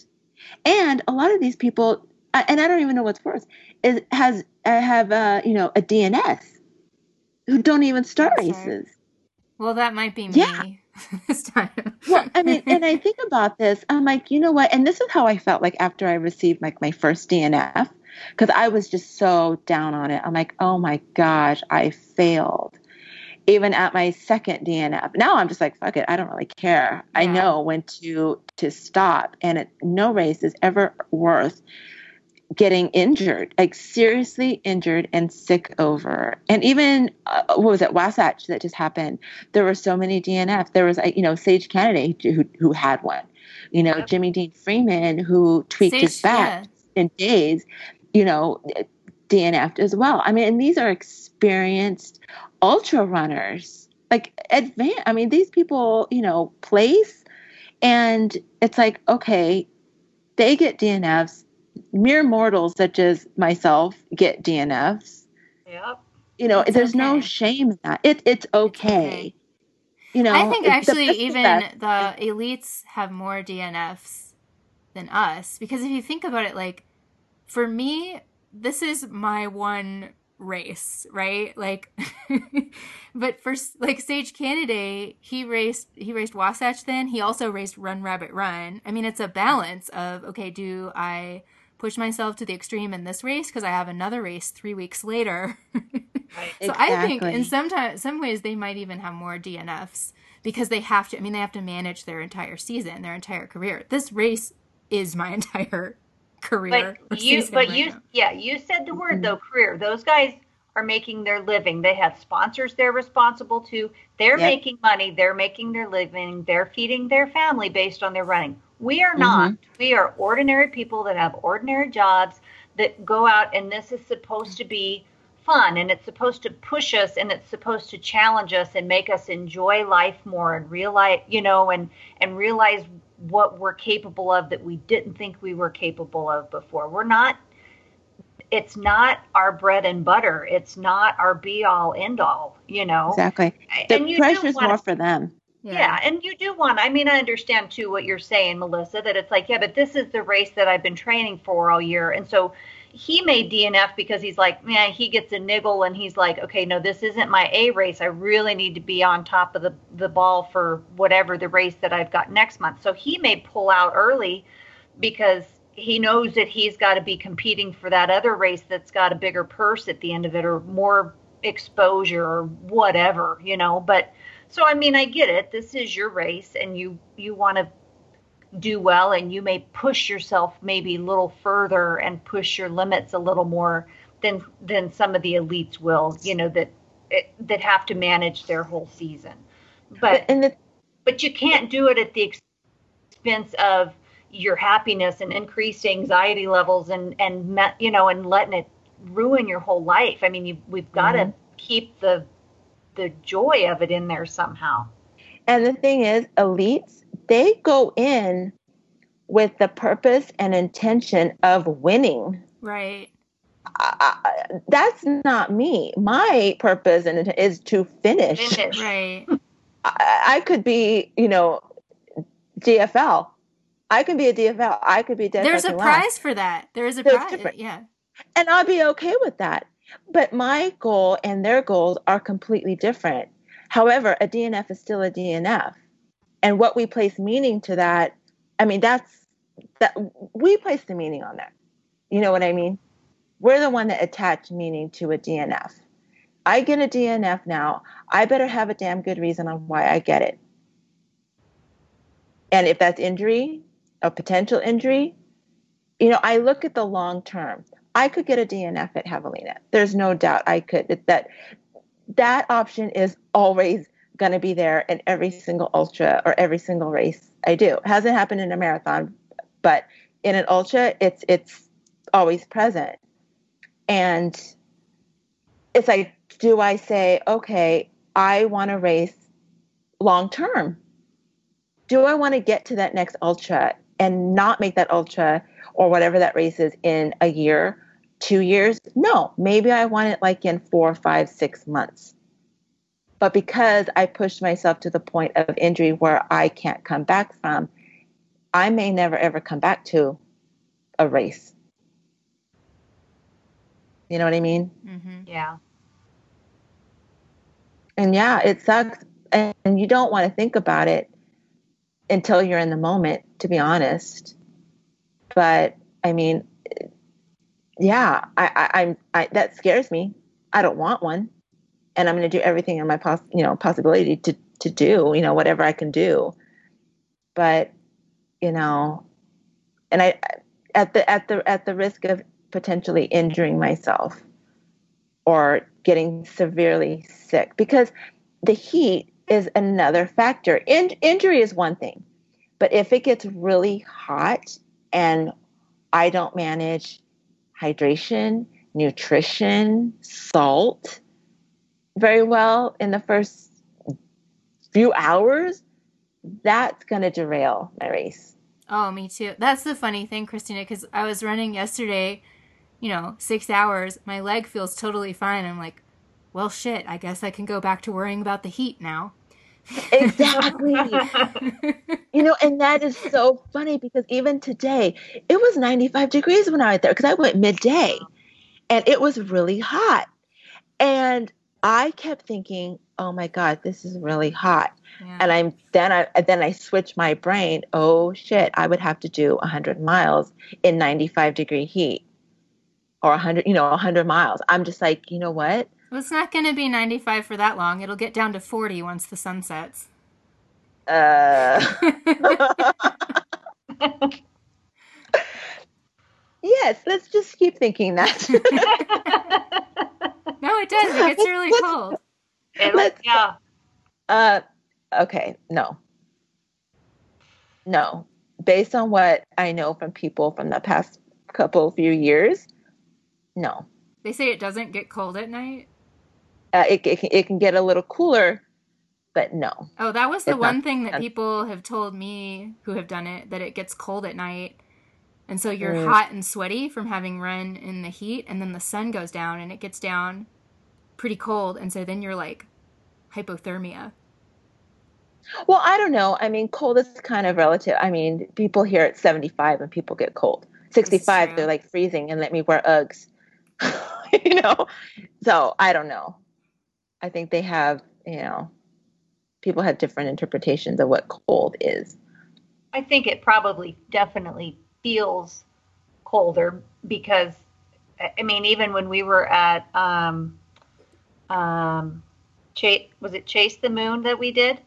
And a lot of these people, and I don't even know what's worse, is has uh, have uh, you know a DNS who don't even start races. Well, that might be me. Yeah. this time. well, I mean, and I think about this, I'm like, you know what? And this is how I felt like after I received like my first DNF, because I was just so down on it. I'm like, oh my gosh, I failed. Even at my second DNF. Now I'm just like, fuck it, I don't really care. Yeah. I know when to to stop, and it, no race is ever worth getting injured, like seriously injured and sick over. And even uh, what was it, Wasatch that just happened? There were so many DNF. There was, you know, Sage Canaday who who had one. You know, yep. Jimmy Dean Freeman who tweaked Sage, his back yeah. in days. You know, DNF'd as well. I mean, and these are experienced ultra runners, like advanced. I mean, these people, you know, place, and it's like, okay, they get DNFs mere mortals such as myself get DNFs. Yep. You know, it's there's okay. no shame in that. It it's okay. It's okay. You know, I think actually even the elites have more DNFs than us because if you think about it, like for me, this is my one race, right? Like, but for like Sage Canaday, he raced he raced Wasatch. Then he also raced Run Rabbit Run. I mean, it's a balance of okay, do I push myself to the extreme in this race because I have another race three weeks later. right. So exactly. I think in some time, some ways they might even have more DNFs because they have to. I mean, they have to manage their entire season, their entire career. This race is my entire career. But you, but right you, now. yeah, you said the word mm-hmm. though, career. Those guys are making their living. They have sponsors they're responsible to. They're yep. making money. They're making their living. They're feeding their family based on their running. We are not. Mm-hmm. We are ordinary people that have ordinary jobs that go out, and this is supposed to be fun and it's supposed to push us and it's supposed to challenge us and make us enjoy life more and realize you know and and realize what we're capable of that we didn't think we were capable of before. We're not it's not our bread and butter. It's not our be all end all you know? Exactly. The pressure is more for them yeah. yeah. and you do want. I mean, I understand too what you're saying, Melissa. That it's like, yeah, but this is the race that I've been training for all year, and so he made DNF because he's like, man, he gets a niggle, and he's like, okay, no, this isn't my A race. I really need to be on top of the the ball for whatever the race that I've got next month. So he may pull out early because he knows that he's got to be competing for that other race that's got a bigger purse at the end of it or more exposure or whatever, you know, but so I mean, I get it. This is your race, and you you want to do well, and you may push yourself maybe a little further and push your limits a little more than than some of the elites will. You know that that have to manage their whole season, but and the, but you can't do it at the expense of your happiness and increased anxiety levels and and you know and letting it ruin your whole life. I mean, you, we've got to mm-hmm. keep the the joy of it in there somehow. And the thing is, elites, they go in with the purpose and intention of winning. Right. that's not me. My purpose and is to finish. finish. Right. I, I, could be, you know, DFL. I could be a DFL. I could be. Dead. There's a prize for that. There is a prize. Yeah. And I'll be okay with that. But my goal and their goals are completely different. However, a DNF is still a DNF. And what we place meaning to that, I mean, that's that we place the meaning on that. You know what I mean? We're the one that attach meaning to a DNF. I get a DNF now. I better have a damn good reason on why I get it. And if that's injury, a potential injury, you know, I look at the long term. I could get a DNF at Javelina. There's no doubt I could. That that option is always going to be there in every single ultra or every single race I do. It hasn't happened in a marathon, but in an ultra, it's it's always present. And it's like, do I say, okay, I want to race long term? Do I want to get to that next ultra and not make that ultra or whatever that race is in a year, two years. No, maybe I want it like in four, five, six months. But because I pushed myself to the point of injury where I can't come back from, I may never ever come back to a race. You know what I mean? Mm-hmm. Yeah. And yeah, it sucks and you don't want to think about it until you're in the moment, to be honest. But I mean, yeah, I, I, I'm I, that scares me. I don't want one, and I'm going to do everything in my pos, you know, possibility to to do, you know, whatever I can do. But you know, and I at the at the at the risk of potentially injuring myself or getting severely sick because the heat is another factor. In, injury is one thing, but if it gets really hot and I don't manage hydration, nutrition, salt very well in the first few hours, that's going to derail my race. Oh, me too. That's the funny thing, Christina, because I was running yesterday, you know, six hours. My leg feels totally fine. I'm like, well, shit, I guess I can go back to worrying about the heat now. Exactly. you know, and that is so funny because even today, it was 95 degrees when I was there because I went midday and it was really hot. And I kept thinking, oh my God, this is really hot. Yeah. And I'm then I then I switch my brain. Oh shit, I would have to do 100 miles in 95 degree heat or 100, you know, 100 miles. I'm just like, you know what? Well, it's not going to be 95 for that long. It'll get down to 40 once the sun sets. Uh. yes, let's just keep thinking that. no, it does. It gets really cold. It, yeah. Uh, okay, no. No. Based on what I know from people from the past couple few years, no. They say it doesn't get cold at night uh, it, it, it can get a little cooler, but no. Oh, that was the one not, thing that people have told me who have done it that it gets cold at night. And so you're mm. hot and sweaty from having run in the heat, and then the sun goes down and it gets down pretty cold. And so then you're like hypothermia. Well, I don't know. I mean, cold is kind of relative. I mean, people here at 75 and people get cold. 65, they're like freezing and let me wear Uggs. you know? So I don't know. I think they have, you know, people have different interpretations of what cold is. I think it probably definitely feels colder because I mean even when we were at um um chase was it chase the moon that we did?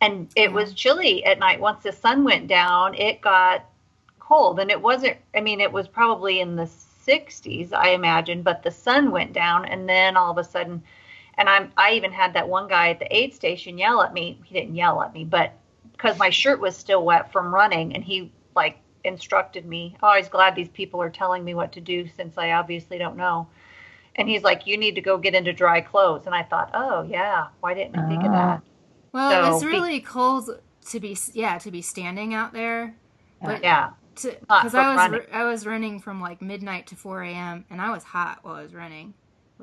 And it was chilly at night. Once the sun went down it got cold. And it wasn't I mean it was probably in the 60s I imagine but the sun went down and then all of a sudden and I'm I even had that one guy at the aid station yell at me. He didn't yell at me, but because my shirt was still wet from running, and he like instructed me. Oh, I was glad these people are telling me what to do since I obviously don't know. And he's like, "You need to go get into dry clothes." And I thought, "Oh yeah, why didn't I think of that?" Well, so, it was really be- cold to be yeah to be standing out there, but yeah, because I was running. I was running from like midnight to 4 a.m. and I was hot while I was running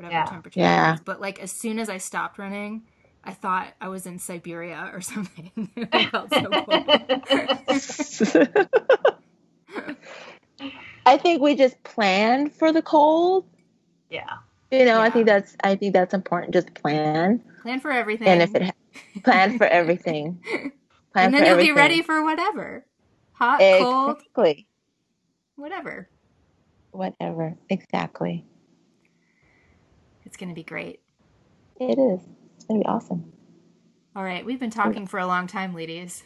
whatever yeah. temperature yeah. was. But like as soon as I stopped running, I thought I was in Siberia or something. I felt so cold. I think we just planned for the cold. Yeah. You know, yeah. I think that's I think that's important. Just plan. Plan for everything. And if it ha- plan for everything. Plan and then you'll everything. be ready for whatever. Hot, exactly. cold. Whatever. Whatever. Exactly. It's going to be great. It is. It's going to be awesome. All right, we've been talking for a long time, ladies.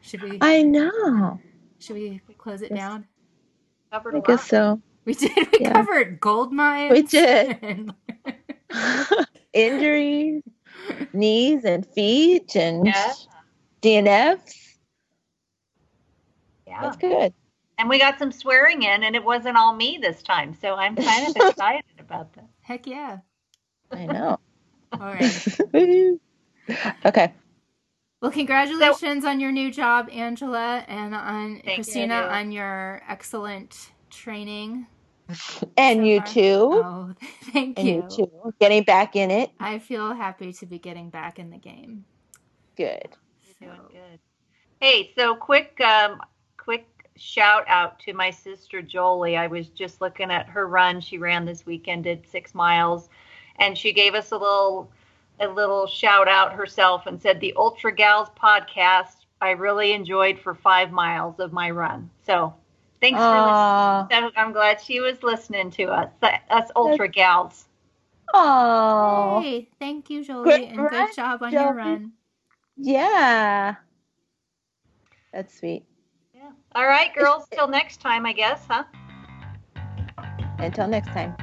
Should we? I know. Should we close it down? Covered I guess so. We did. We yeah. covered gold mines. We did. Injuries, knees and feet, and yeah. DNFs. Yeah, that's good. And we got some swearing in, and it wasn't all me this time, so I'm kind of excited about that. Heck yeah! I know. All right. okay. Well, congratulations so, on your new job, Angela, and on Christina you. on your excellent training. And so you far. too. Oh, thank and you. you too. Getting back in it. I feel happy to be getting back in the game. Good. You're doing good. Hey, so quick, um, quick shout out to my sister Jolie. I was just looking at her run. She ran this weekend, did six miles and she gave us a little a little shout out herself and said the Ultra Gals podcast I really enjoyed for five miles of my run. So thanks Aww. for listening. I'm glad she was listening to us, us Ultra Gals. Oh, Hey, thank you, Jolie, Great and good job on your run. yeah. That's sweet. Yeah. All right, girls. Till next time, I guess, huh? Until next time.